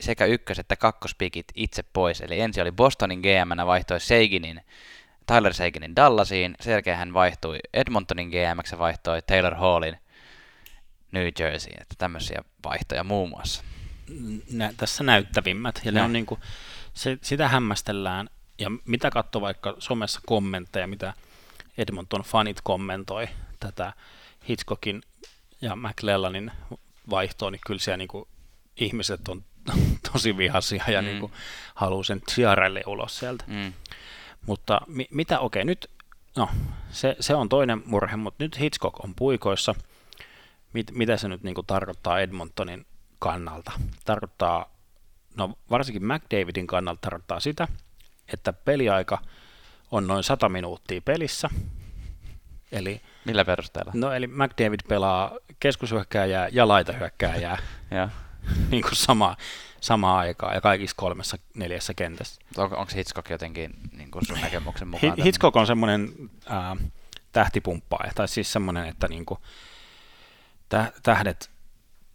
sekä ykkös- että kakkospikit itse pois. Eli ensin oli Bostonin GM, vaihtoi Seiginin, Tyler Seiginin Dallasiin, sen jälkeen hän vaihtui Edmontonin GM, vaihtoi Taylor Hallin New Jerseyin. Että tämmöisiä vaihtoja muun muassa. nä- tässä näyttävimmät, ja ne on niinku, se, sitä hämmästellään, ja mitä katsoo vaikka somessa kommentteja, mitä Edmonton fanit kommentoi tätä Hitchcockin ja McLellanin vaihtoa, niin kyllä siellä niinku ihmiset on tosi vihaisia ja Mm. mm. niinku haluaa sen Ciarelle ulos sieltä. Mm. Mutta mi- mitä, okei, nyt, no, se, se on toinen murhe, mutta nyt Hitchcock on puikoissa. Mit, mitä se nyt niin kuin tarkoittaa Edmontonin kannalta? Tarkoittaa, no varsinkin McDavidin kannalta tarkoittaa sitä, että peliaika on noin 100 minuuttia pelissä. Eli, Millä perusteella? no, eli McDavid pelaa keskushyökkääjää ja laitahyökkääjää niin kuin sama, samaan aikaan ja kaikissa kolmessa neljässä kentässä. Onko, onko Hitchcock jotenkin niin kuin sun näkemyksen mukaan? Hitchcock on semmoinen tähtipumppaaja, tai siis semmoinen, että niinku, tä- tähdet,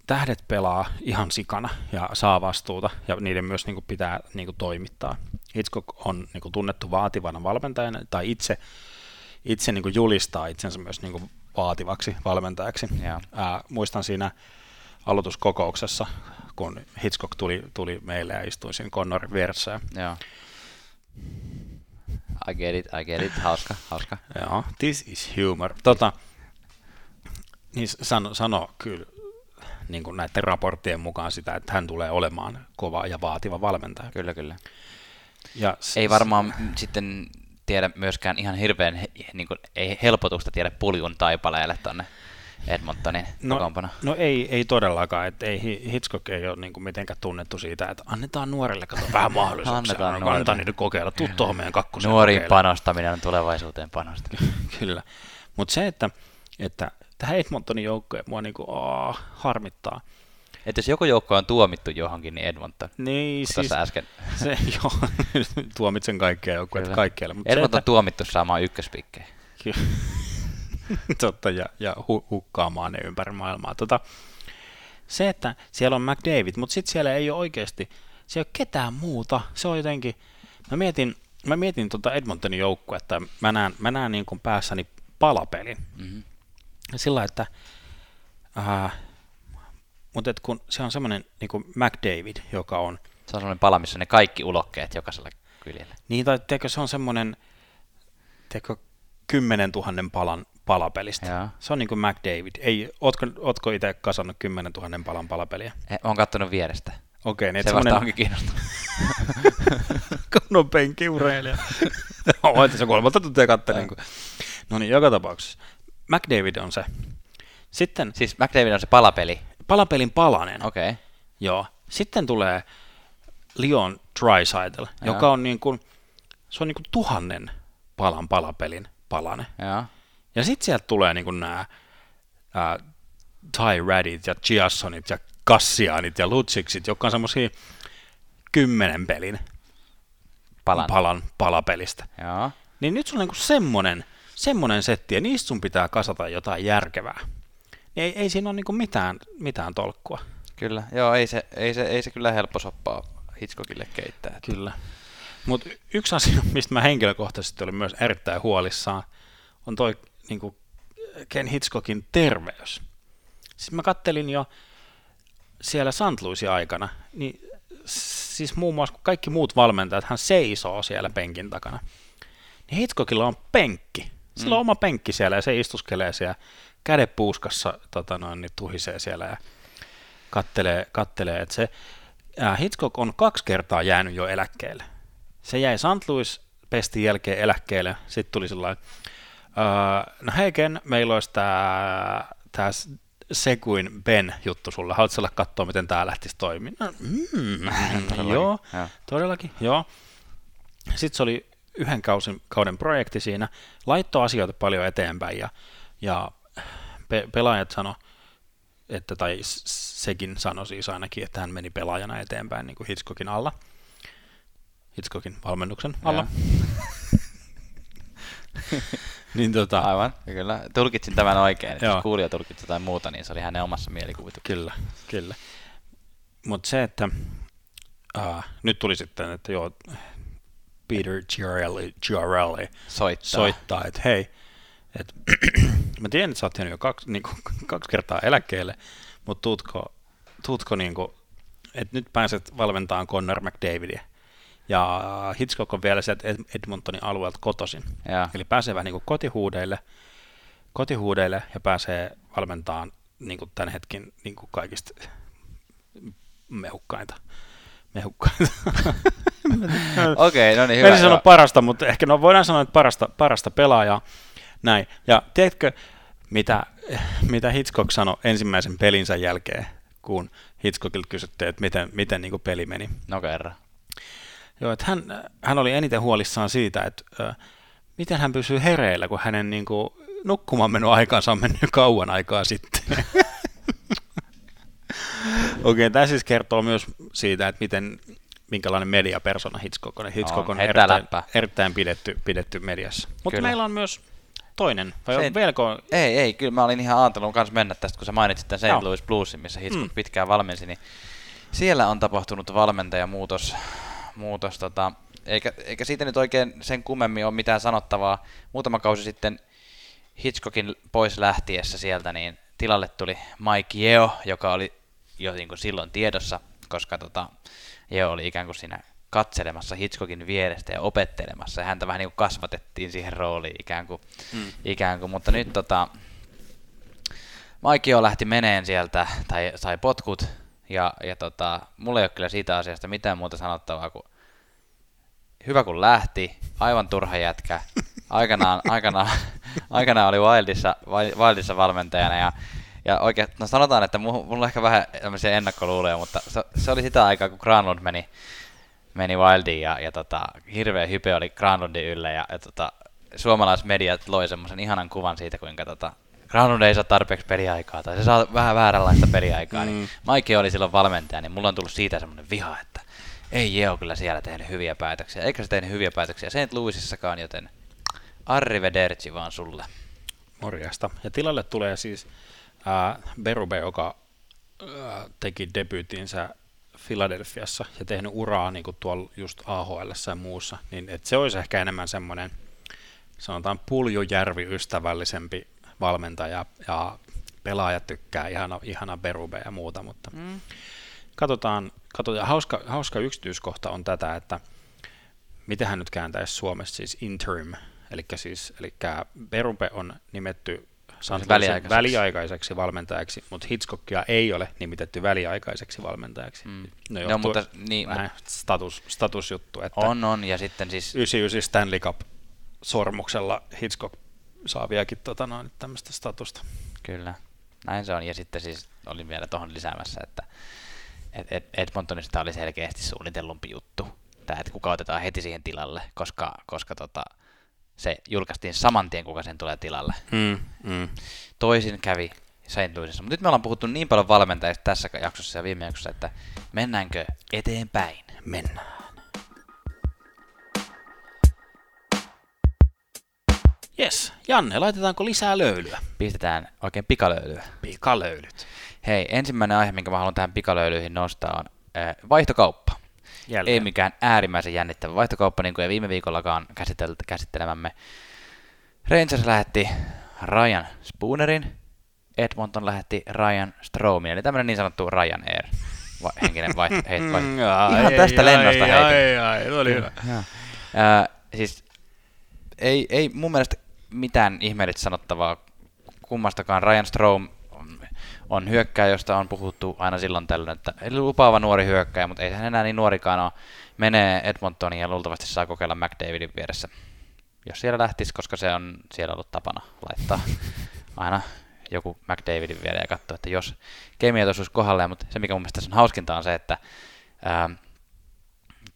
tähdet pelaa ihan sikana ja saa vastuuta, ja niiden myös niinku pitää niinku toimittaa. Hitchcock on niinku tunnettu vaativana valmentajana, tai itse, itse niinku julistaa itsensä myös niinku vaativaksi valmentajaksi. Joo. Ää, muistan siinä aloituskokouksessa, kun Hitchcock tuli, tuli meille ja istui siinä Connorin vieressä, Joo. I get it, I get it. Hauska, hauska. Joo, this is humor. Tota, niin sano, sano kyllä niin kuin näiden raporttien mukaan sitä, että hän tulee olemaan kova ja vaativa valmentaja. Kyllä, kyllä. Ja s- Ei varmaan sitten tiedä myöskään ihan hirveän he, niin kuin, ei helpotusta tiedä puljun taipaleelle tonne Edmontonin No, kokoonpano. no ei, ei todellakaan, että ei, Hi- Hitchcock ei ole niin kuin mitenkään tunnettu siitä, että annetaan nuorille kato, vähän mahdollisuuksia, Annetaan annetaan, nuorille. annetaan niiden kokeilla, tuu tuohon meidän kakkoseen Nuoriin panostaminen on tulevaisuuteen panostaminen. Kyllä, mutta se, että, että tähän Edmontonin joukkojen mua niin kuin, aah, harmittaa, Että jos joku joukko on tuomittu johonkin, niin Edmonton. Niin, Kun siis äsken. se, joo, tuomitsen kaikkia joukkueita Kyllä. kaikkialle. Mutta Edmonton se, on tuomittu saamaan ykköspikkejä. että, totta, ja, ja hu, hukkaamaan ne ympäri maailmaa. Tota, se, että siellä on McDavid, mutta sitten siellä ei ole oikeasti, siellä ei ole ketään muuta. Se on jotenkin, mä mietin, mä mietin tota Edmontonin joukkuetta, mä näen, mä näen niin kuin päässäni palapelin. Mm-hmm. Sillä että, äh, mutta et kun se on semmoinen niin kuin McDavid, joka on Se on sellainen pala, missä ne kaikki ulokkeet jokaisella kyljellä. Niin, tai teekö se on semmoinen, teekö 10 000 palan palapelistä. Joo. Se on niin kuin McDavid. Ei, ootko, ootko itse kasannut 10 000 palan palapeliä? Eh, Olen katsonut vierestä. Okei, niin Se vasta semmoinen, onkin kiinnostunut. kunnon penkiureilija. Olet se kolmatta tuntia kattelin. Kun... No niin, joka tapauksessa. McDavid on se. Sitten Siis McDavid on se palapeli. palapelin palanen. Okei. Okay. Joo. Sitten tulee Leon Dreisaitl, joka on niin kuin, se on niin kuin tuhannen palan palapelin palane. Joo. Ja sitten sieltä tulee niin kuin nämä ää, Ty Raddit ja Giassonit ja Kassianit ja Lutsiksit, jotka on semmoisia kymmenen pelin Palan. palan palapelistä. Joo. Niin nyt sulla on niin semmonen, semmonen setti, ja niistä sun pitää kasata jotain järkevää. Niin ei, ei siinä ole niin mitään, mitään tolkkua. Kyllä. Joo, ei se, ei se, ei se kyllä helppo soppaa Hitchcockille keittää. että- Kyllä. Mutta yksi asia, mistä mä henkilökohtaisesti olin myös erittäin huolissaan, on toi niin kuin Ken Hitchcockin terveys. Siis mä kattelin jo siellä St. Louisin aikana, niin siis muun muassa kun kaikki muut valmentajat, hän seisoo siellä penkin takana. Niin Hitchcockilla on penkki. Sillä on oma penkki siellä ja se istuskelee siellä kädet puuskassa tota noin, niin tuhisee siellä ja kattelee, kattelee että se ää, Hitchcock on kaksi kertaa jäänyt jo eläkkeelle. Se jäi St. Louis pestin jälkeen eläkkeelle, sitten tuli sellainen, uh, no hei Ken, meillä olisi tämä Seguin Ben juttu sulla, haluatko sä katsoa, miten tämä lähtisi toimimaan? No, mm, Todellakin, joo, joo. todellakin, joo. Sitten se oli yhden kausin, kauden projekti siinä, laittoi asioita paljon eteenpäin ja, ja pe- pelaajat sano, että, tai sekin sanoi siis ainakin, että hän meni pelaajana eteenpäin niin kuin Hitchcockin alla. Hitchcockin valmennuksen alla. niin tota, Aivan, kyllä. Tulkitsin tämän oikein. Että jos kuulija tulkitsi jotain muuta, niin se oli hänen omassa mielikuvituksessa. Kyllä, kyllä. Mutta se, että uh, nyt tuli sitten, että joo, Peter Giarelli, Giarelli Soittaa. soittaa, että hei, et, mä tiedän, että sä oot jo kaksi, niin kuin, kaksi kertaa eläkkeelle, mutta tuutko, tuutko niin kuin, että nyt pääset valmentamaan Connor McDavidia. Ja Hitchcock on vielä sieltä Ed- Edmontonin alueelta kotoisin. Joo. Eli pääsee vähän niin kuin kotihuudeille, kotihuudeille ja pääsee valmentamaan niin kuin tämän hetkin niin kuin kaikista mehukkainta. mehukkainta. Okei, no niin hyvä. Mä en sano parasta, mutta ehkä no voidaan sanoa, että parasta, parasta pelaajaa. Näin. Ja tiedätkö, mitä, mitä Hitchcock sanoi ensimmäisen pelinsä jälkeen, kun Hitchcockilta kysyttiin, että miten, miten niin kuin peli meni. No kerran. Joo, että hän, hän oli eniten huolissaan siitä, että ö, miten hän pysyy hereillä, kun hänen niin kuin, nukkumaan meno aikaansa on mennyt kauan aikaa sitten. Okei, tämä siis kertoo myös siitä, että miten, minkälainen mediapersona Hitchcock on. Hitchcock On, on, erittäin, erittäin pidetty, pidetty mediassa. Mutta meillä on myös toinen, vai Se- on velko, Ei, ei, kyllä mä olin ihan ajatellut kanssa mennä tästä, kun sä mainitsit tämän. St. Louis Bluesin, missä Hitchcock Mm. pitkään valmensi, niin siellä on tapahtunut valmentajamuutos, muutos, tota, eikä, eikä siitä nyt oikein sen kummemmin ole mitään sanottavaa. Muutama kausi sitten Hitchcockin pois lähtiessä sieltä, niin tilalle tuli Mike Yeo, joka oli jo niin kuin silloin tiedossa, koska tota, Yeo oli ikään kuin siinä katselemassa Hitchcockin vierestä ja opettelemassa. Ja häntä vähän niin kuin kasvatettiin siihen rooliin ikään kuin, mm. ikään kuin. mutta nyt tota, Yeo lähti meneen sieltä, tai sai potkut, ja, ja tota, mulla ei ole kyllä siitä asiasta mitään muuta sanottavaa kuin hyvä kun lähti, aivan turha jätkä. Aikanaan, aikanaan, aikanaan oli Wildissa, Wildissa valmentajana ja, ja oikein, no sanotaan, että mu- mulla on ehkä vähän tämmöisiä ennakkoluuloja, mutta se, se oli sitä aikaa, kun Granlund meni, meni Wildiin ja, ja tota, hirveä hype oli Granlundin yllä ja, ja tota, suomalaismediat loi semmoisen ihanan kuvan siitä, kuinka tota, Granlund ei saa tarpeeksi peliaikaa tai se saa vähän vääränlaista peliaikaa, mm. niin Mike oli silloin valmentaja, niin mulla on tullut siitä semmoinen viha, että ei Jeo kyllä siellä tehnyt hyviä päätöksiä, eikä se tehnyt hyviä päätöksiä St. Louisissakaan, joten arrivederci vaan sulle. Morjesta. Ja tilalle tulee siis ää, Berube, joka ää, teki debyytinsä Filadelfiassa ja tehnyt uraa niin kuin tuolla just AHL ja muussa, niin et se olisi ehkä enemmän semmoinen, sanotaan puljujärvi-ystävällisempi valmentaja ja pelaajat tykkää ihana, ihana Berube ja muuta, mutta mm. katsotaan, katsotaan. Hauska, hauska yksityiskohta on tätä, että miten hän nyt kääntäisi Suomessa siis interim, eli siis eli Berube on nimetty Louisin väliaikaiseksi. väliaikaiseksi valmentajaksi, mutta Hitchcockia ei ole nimitetty väliaikaiseksi valmentajaksi. Mm. No, No, mutta, niin, vähän status, statusjuttu, että on, on, ja sitten siis 99 Stanley Cup sormuksella Hitchcock saa vieläkin tota noin, tämmöistä statusta. Kyllä, näin se on. Ja sitten siis olin vielä tuohon lisäämässä, että et, et Edmontonista oli selkeästi suunnitellumpi juttu. Tämä, että kuka otetaan heti siihen tilalle, koska, koska tota, se julkaistiin saman tien, kuka sen tulee tilalle. Mm, mm. Toisin kävi St. Louisissa. Mutta nyt me ollaan puhuttu niin paljon valmentajista tässä jaksossa ja viime jaksossa, että mennäänkö eteenpäin? Mennään. Yes, Janne, laitetaanko lisää löylyä? Pistetään oikein pikalöylyä. Pikalöylyt. Hei, ensimmäinen aihe, minkä mä haluan tähän pikalöylyihin nostaa, on äh, vaihtokauppa. Jälleen. Ei mikään äärimmäisen jännittävä vaihtokauppa, niin kuin ei viime viikollakaan käsittelemämme. Rangers lähetti Ryan Spoonerin, Edmonton lähetti Ryan Stromin, eli tämmöinen niin sanottu Ryan Air va- henkinen vaihto. Heit, vaihto. Mm, Ihan tästä ai, lennosta ai, heitin. Ai, ai, se oli hyvä. Ää, siis ei, ei mun mielestä mitään ihmeellistä sanottavaa kummastakaan. Ryan Strom on, hyökkääjä, josta on puhuttu aina silloin tällöin, että eli lupaava nuori hyökkääjä, mutta ei hän enää niin nuorikaan ole. Menee Edmontoniin ja luultavasti saa kokeilla McDavidin vieressä, jos siellä lähtisi, koska se on siellä ollut tapana laittaa aina joku McDavidin viereen ja katsoa, että jos kemiat osuisi kohdalleen, mutta se mikä mun mielestä tässä on hauskinta on se, että ää,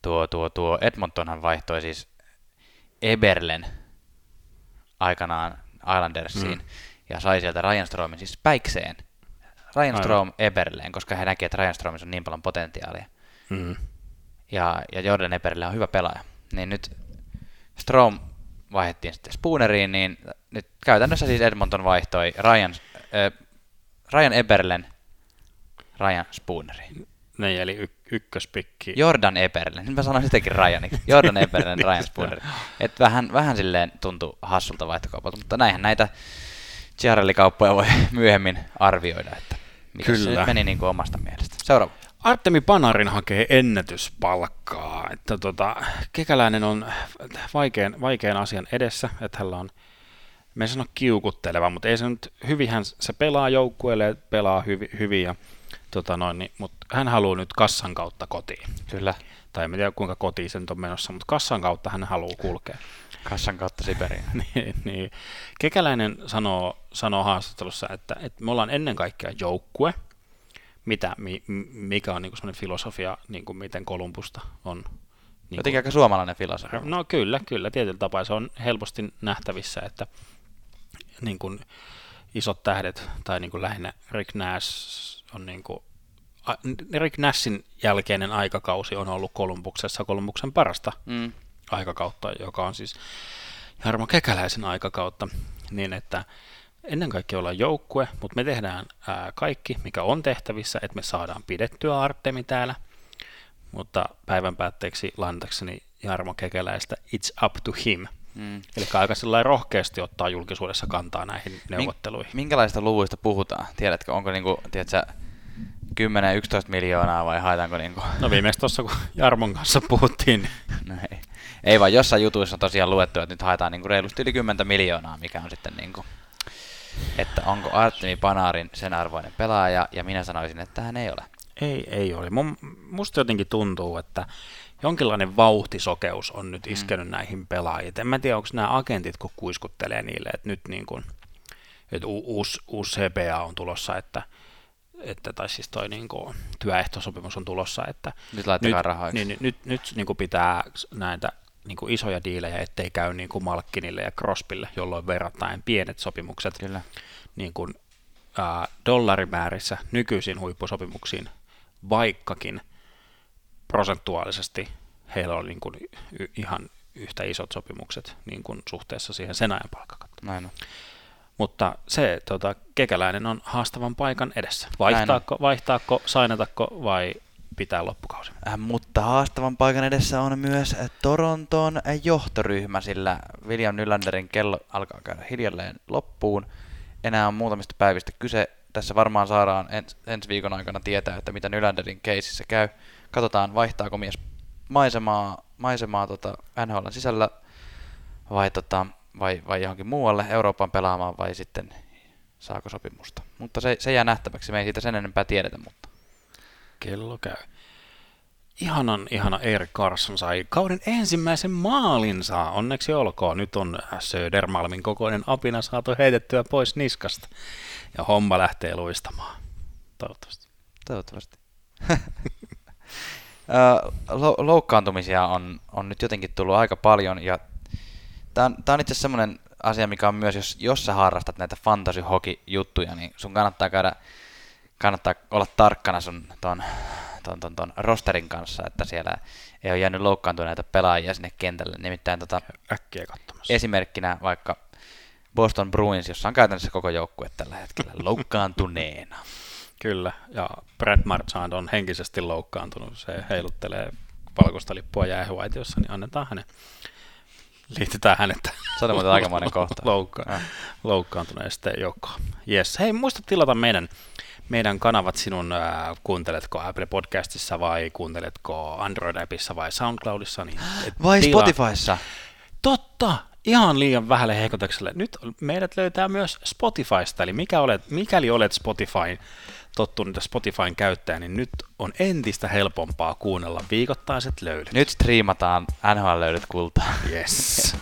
tuo, tuo, tuo Edmontonhan vaihtoi siis Eberlen aikanaan Islandersiin mm. ja sai sieltä Ryan Stromin siis päikseen. Ryan. Strom Eberleen, koska he näkivät, että Ryan Stromissa on niin paljon potentiaalia. Mm. Ja, ja Jordan Eberle on hyvä pelaaja. Niin nyt Strom vaihdettiin sitten Spooneriin, niin nyt käytännössä siis Edmonton vaihtoi Ryan, äh, Ryan Eberlen Ryan Spooneriin. Niin, eli y- ykköspikki. Jordan Eberle. Nyt mä sanoin sitäkin Ryaniksi. Jordan Eberle, Ryan Spooner. Et vähän, vähän silleen tuntuu hassulta vaihtokaupalta, mutta näinhän näitä Chiarelli-kauppoja voi myöhemmin arvioida, että se Kyllä. nyt meni niin kuin omasta mielestä. Seuraava. Artemi Panarin hakee ennätyspalkkaa. Että tota, kekäläinen on vaikean, vaikean asian edessä, että hänellä on, me en sano kiukutteleva, mutta ei se nyt, hyvinhän se pelaa joukkueelle, ja pelaa hyvi, hyvin, ja, tota noin, niin, mutta hän haluaa nyt kassan kautta kotiin. Kyllä. Tai en tiedä kuinka kotiin se nyt on menossa, mutta kassan kautta hän haluaa kulkea. Kassan kautta Siberiaan. niin, niin. Kekäläinen sanoo, sanoo haastattelussa, että, että me ollaan ennen kaikkea joukkue, mitä, mi, mikä on niin semmoinen filosofia, niin kuin miten Kolumbusta on. Niin Jotenkin aika suomalainen filosofia. No kyllä, kyllä, tietyllä tapaa se on helposti nähtävissä, että niin kuin isot tähdet, tai niin kuin lähinnä Rick Nash on niin kuin, a- Rick Nashin jälkeinen aikakausi on ollut Kolumbuksessa Kolumbuksen parasta Mm. Aikakautta, joka on siis Jarmo Kekäläisen aikakautta, niin että ennen kaikkea ollaan joukkue, mutta me tehdään ää, kaikki, mikä on tehtävissä, että me saadaan pidettyä Artemi täällä, mutta päivän päätteeksi lantakseni Jarmo Kekäläistä It's up to him. Mm. Eli aika sellainen rohkeasti ottaa julkisuudessa kantaa näihin neuvotteluihin. Minkälaista luvuista puhutaan? Tiedätkö, onko niinku, tiedätkö, 10-11 miljoonaa vai haetaanko niinku... No viimeksi tuossa, kun Jarmon kanssa puhuttiin, niin No ei. Ei vaan jossain jutuissa on tosiaan luettu, että nyt haetaan niinku reilusti yli 10 miljoonaa, mikä on sitten niinku, että onko Artemi Panarin sen arvoinen pelaaja, ja minä sanoisin, että hän ei ole. Ei, ei ole. Mun, musta jotenkin tuntuu, että jonkinlainen vauhtisokeus on nyt iskenyt mm. näihin pelaajiin. En mä tiedä, onko nämä agentit, kun kuiskuttelee niille, että nyt niin kuin, että u- uusi, uusi CPA on tulossa, että, että tai siis toi niin kuin, työehtosopimus on tulossa, että Nyt nyt, rahaa. niin, niin, nyt, nyt niin kuin pitää näitä niin kuin isoja diilejä, ettei käy niin kuin Malkkinille ja Crospille, jolloin verrattain pienet sopimukset Kyllä. niin kuin, ää, dollarimäärissä nykyisiin huippusopimuksiin, vaikkakin prosentuaalisesti heillä on niin kuin y- ihan yhtä isot sopimukset niin kuin suhteessa siihen sen ajan palkkakattoon. Näin on. Mutta se tota, kekäläinen on haastavan paikan edessä. Vaihtaako, vaihtaako sainatako vai pitää loppukausi? Äh, mutta haastavan paikan edessä on myös äh, Toronton äh, johtoryhmä, sillä William Nylanderin kello alkaa käydä hiljalleen loppuun. Enää on muutamista päivistä kyse. Tässä varmaan saadaan ens, ensi viikon aikana tietää, että mitä Nylanderin keisissä käy. Katsotaan, vaihtaako mies maisemaa, maisemaa tota NHL sisällä vai, tota, vai, vai johonkin muualle Euroopan pelaamaan vai sitten saako sopimusta. Mutta se, se jää nähtäväksi, me ei siitä sen enempää tiedetä, mutta Kello käy. Ihanan, ihana Erik Carson sai kauden ensimmäisen maalinsa. Onneksi olkoon. Nyt on Södermalmin kokoinen apina saatu heitettyä pois niskasta. Ja homma lähtee luistamaan. Toivottavasti. toivottavasti. Loukkaantumisia on, on nyt jotenkin tullut aika paljon ja tämä on, on itse asiassa semmoinen asia, mikä on myös, jos, jos sä harrastat näitä fantasy hockey juttuja, niin sun kannattaa käydä, kannattaa olla tarkkana sun ton, ton, ton, ton rosterin kanssa, että siellä ei ole jäänyt loukkaantuneita pelaajia sinne kentälle. Nimittäin tota, Äkkiä katsomassa. esimerkkinä vaikka Boston Bruins, jossa on käytännössä koko joukkue tällä hetkellä loukkaantuneena. Kyllä, ja Brad Marchand on henkisesti loukkaantunut. Se heiluttelee valkoista lippua jäähyvaitiossa, niin annetaan hänen. Liitetään hänet Se oli muuten aikamoinen kohta. Loukka- Joo. loukkaantuneesta joukkoon. Yes. Hei, muista tilata meidän, meidän kanavat sinun, äh, kuunteletko Apple Podcastissa vai kuunteletko Android-appissa vai SoundCloudissa. Niin Vai tilaa- Spotifyssa? Totta, ihan liian vähälle heikotukselle. Nyt meidät löytää myös Spotifysta, eli mikä olet, mikäli olet Spotify, tottunut Spotifyn käyttäjä, niin nyt on entistä helpompaa kuunnella viikoittaiset löylyt. Nyt striimataan NHL-löydyt kultaa. Yes.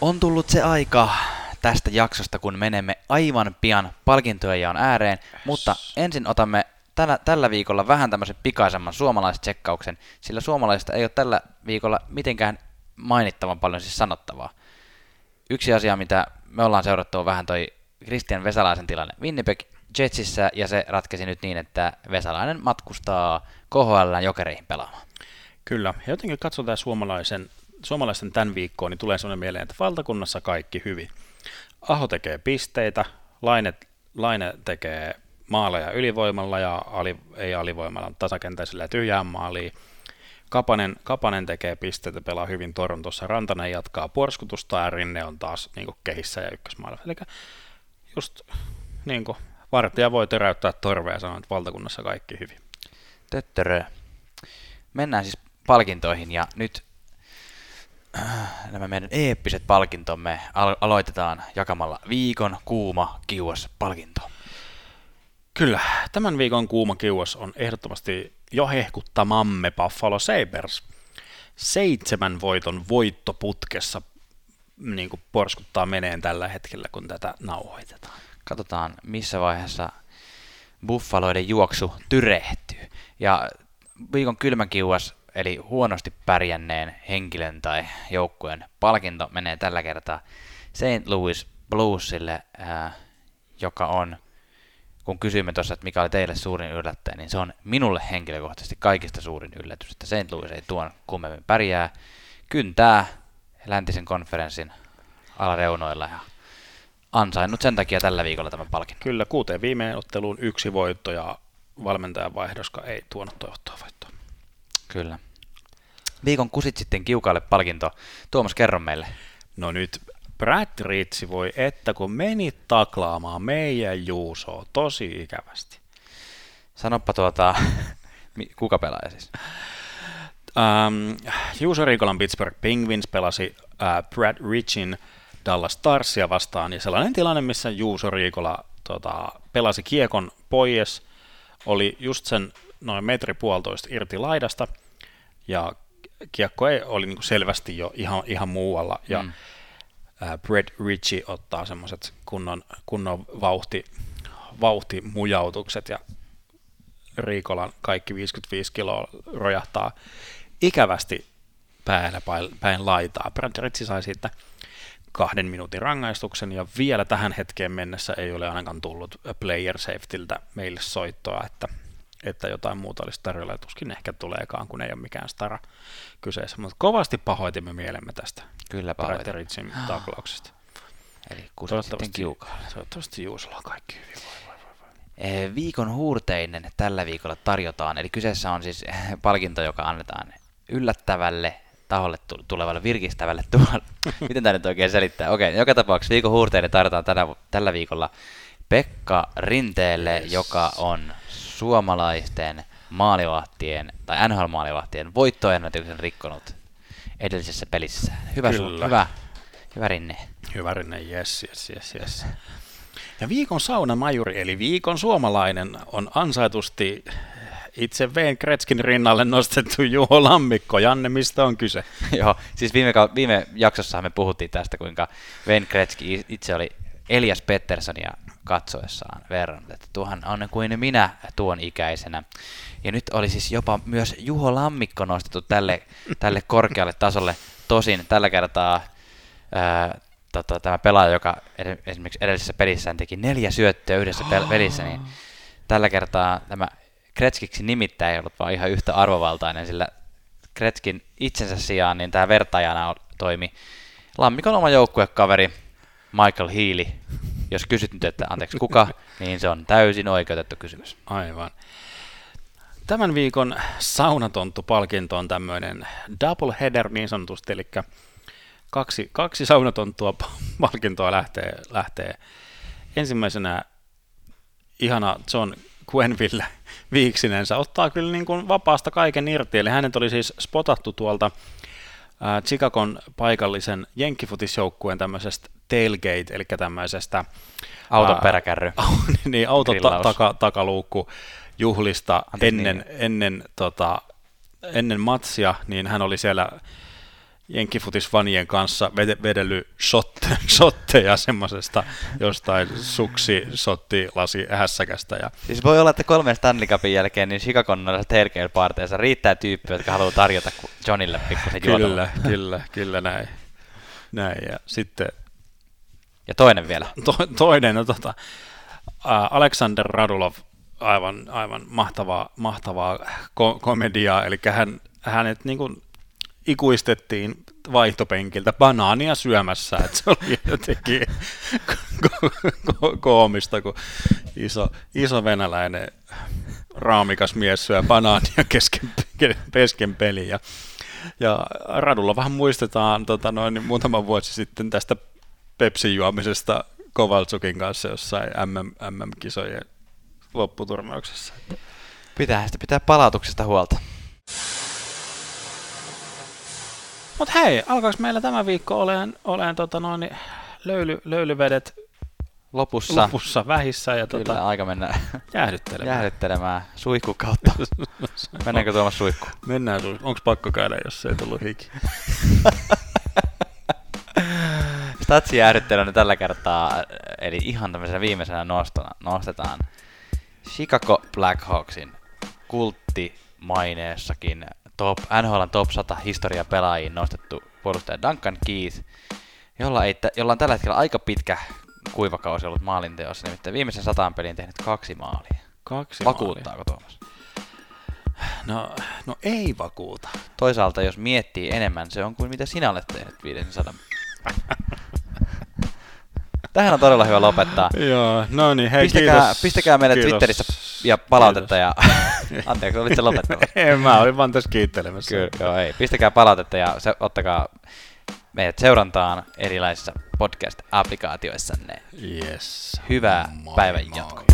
On tullut se aika tästä jaksosta, kun menemme aivan pian palkintojen jaon ääreen, mutta ensin otamme tällä, tällä viikolla vähän tämmöisen pikaisemman suomalaistsekkauksen, sillä suomalaisista ei ole tällä viikolla mitenkään mainittavan paljon siis sanottavaa. Yksi asia, mitä me ollaan seurattu on vähän toi Christian Vesalaisen tilanne Winnipeg Jetsissä, ja se ratkesi nyt niin, että Vesalainen matkustaa KHL jokereihin pelaamaan. Kyllä, ja jotenkin katsotaan suomalaisen, suomalaisten tämän viikkoon, niin tulee sellainen mieleen, että valtakunnassa kaikki hyvin. Aho tekee pisteitä, Laine, Laine tekee maaleja ylivoimalla ja ali, ei alivoimalla, tasakentäisellä ja tyhjään maaliin. Kapanen, Kapanen tekee pisteitä, pelaa hyvin Torontossa, Rantanen jatkaa porskutusta ja Rinne on taas niin kehissä ja ykkösmaalla. Eli just niin kuin, vartija voi töräyttää torvea ja sanoa, että valtakunnassa kaikki hyvin. Töttörö. Mennään siis palkintoihin ja nyt nämä meidän eeppiset palkintomme al- aloitetaan jakamalla viikon kuuma kiuas palkinto. Kyllä, tämän viikon kuuma kiuas on ehdottomasti jo hehkuttamamme Buffalo Sabres. Seitsemän voiton voittoputkessa niin kuin porskuttaa meneen tällä hetkellä, kun tätä nauhoitetaan. Katsotaan missä vaiheessa buffaloiden juoksu tyrehtyy. Ja viikon kylmäkiuas, eli huonosti pärjänneen henkilön tai joukkueen palkinto menee tällä kertaa St. Louis Bluesille, ää, joka on, kun kysyimme tuossa, että mikä oli teille suurin yllättäjä, niin se on minulle henkilökohtaisesti kaikista suurin yllätys, että St. Louis ei tuon kummemmin pärjää, kyntää läntisen konferenssin alareunoilla ja ansainnut sen takia tällä viikolla tämän palkinnon. Kyllä, kuuteen viimeen otteluun yksi voitto ja valmentajan vaihdoska ei tuonut toivottua voittoa. Kyllä. Viikon kusit sitten kiukaalle palkinto. Tuomas, kerro meille. No nyt Brad Ritsi voi, että kun meni taklaamaan meidän Juusoa tosi ikävästi. Sanoppa tuota, kuka pelaaja siis? Um, Juuso Riikolan Pittsburgh Penguins pelasi uh, Brad Richin Dallas Starsia vastaan, ja sellainen tilanne, missä Juuso Riikola tota, pelasi kiekon pois, oli just sen noin metri puolitoista irti laidasta, ja kiekko ei, oli niin selvästi jo ihan, ihan muualla, ja mm. Brad Ritchie ottaa semmoiset kunnon, kunnon vauhti, vauhtimujautukset, ja Riikolan kaikki 55 kiloa rojahtaa ikävästi päällä päin laitaa. Brad Ritchie sai siitä kahden minuutin rangaistuksen, ja vielä tähän hetkeen mennessä ei ole ainakaan tullut player safetyltä meille soittoa, että, että jotain muuta olisi tarjolla, ja tuskin ehkä tuleekaan, kun ei ole mikään stara kyseessä, mutta kovasti pahoitimme mielemme tästä Kyllä. Ritchien taklauksesta. Eli kusit sitten kiukaalle. toivottavasti Juusolla on kaikki hyvin. Voi, voi, voi, voi. Viikon huurteinen tällä viikolla tarjotaan, eli kyseessä on siis palkinto, joka annetaan yllättävälle taholle tu- tulevalle virkistävälle tuolle. Miten tämä nyt oikein selittää? Okei, joka tapauksessa viikon huurteinen tarjotaan tänä, tällä viikolla Pekka Rinteelle, yes. joka on suomalaisten maalivahtien tai NHL-maalivahtien voittoennätyksen rikkonut edellisessä pelissä. Hyvä, su- Kyllä. hyvä, Hyvä rinne. Hyvä Rinne, yes, yes, yes, yes. Ja viikon saunamajuri, eli viikon suomalainen, on ansaitusti itse Veen Kretskin rinnalle nostettu Juho Lammikko. Janne, mistä on kyse? Joo, siis viime, viime jaksossa me puhuttiin tästä, kuinka Wayne Gretzky itse oli Elias Petterssonia katsoessaan verran, että tuohan on kuin minä tuon ikäisenä. Ja nyt oli siis jopa myös Juho Lammikko nostettu tälle, tälle korkealle tasolle. Tosin tällä kertaa ää, tota, tämä pelaaja, joka ed- esimerkiksi edellisessä pelissä teki neljä syöttöä yhdessä pel- pelissä, niin tällä kertaa tämä Kretskiksi nimittäin ei ollut vaan ihan yhtä arvovaltainen, sillä Kretskin itsensä sijaan niin tämä vertaajana toimi Lammikon oma joukkuekaveri Michael Healy. Jos kysyt nyt, että anteeksi kuka, niin se on täysin oikeutettu kysymys. Aivan. Tämän viikon saunatonttu-palkinto on tämmöinen double header niin sanotusti, eli kaksi, kaksi saunatonttua palkintoa lähtee, lähtee. Ensimmäisenä ihana John Quenville viiksinensä ottaa kyllä niin kuin vapaasta kaiken irti, eli hänet oli siis spotattu tuolta ää, Chicagon paikallisen jenkkifutisjoukkueen tämmöisestä tailgate, eli tämmöisestä Auton ää, peräkärry. niin, auton ta- taka, takaluukku juhlista Anteeksi, ennen, niin. ennen, tota, ennen matsia, niin hän oli siellä jenkkifutisfanien kanssa vede- vedellyt shotte, shotteja semmoisesta jostain suksi sotti lasi hässäkästä. Ja, Siis voi olla, että kolmen Stanley Cupin jälkeen niin Chicagon noissa tailgate-parteissa riittää tyyppiä, jotka haluaa tarjota Johnille pikkusen juotavaa. kyllä, kyllä, kyllä näin. näin. Ja sitten Ja toinen vielä. to, toinen, no, tota, Alexander Radulov, aivan, aivan mahtavaa, mahtavaa ko- komediaa, eli hän, hänet niin kuin ikuistettiin vaihtopenkiltä banaania syömässä, että se oli jotenkin ko- ko- koomista, kun iso, iso venäläinen raamikas mies syö banaania kesken, kesken peliä. Ja, Radulla vähän muistetaan tota noin, muutama vuosi sitten tästä Pepsin juomisesta Kovaltsukin kanssa jossain MM, MM-kisojen lopputurnauksessa. Pitää sitä pitää palautuksesta huolta. Mutta hei, alkaako meillä tämä viikko olemaan, olemaan tota noin, löyly, löylyvedet Lopussa lopussa vähissä ja kyllä tota, aika mennä jäähdyttelemään. jäähdyttelemään suihku kautta. Mennäänkö Tuomas suihku? Mennään, onko pakko käydä, jos ei tullut hiki? Statsi jäähdyttelynä tällä kertaa, eli ihan tämmöisenä viimeisenä nostona, nostetaan Chicago Blackhawksin kulttimaineessakin top, NHLn top 100 historia pelaajiin nostettu puolustaja Duncan Keith, jolla, ei, jolla on tällä hetkellä aika pitkä kuivakausi ollut maalinteossa, nimittäin viimeisen sataan peliin tehnyt kaksi maalia. Kaksi Vakuuttaako Tuomas? maalia. No, no ei vakuuta. Toisaalta jos miettii enemmän, se on kuin mitä sinä olet tehnyt 500. Tähän on todella hyvä lopettaa. Joo, no niin, hei Pistäkää, kiitos. pistäkää meille Kiitos. Twitterissä ja palautetta ja... Anteeksi, olitte lopettamassa. Ei, mä olin vaan tässä kiittelemässä. Kyllä, joo, ei. Pistäkää palautetta ja se, ottakaa meidät seurantaan erilaisissa podcast-applikaatioissanne. Yes. Hyvää Moi päivän jatkoa.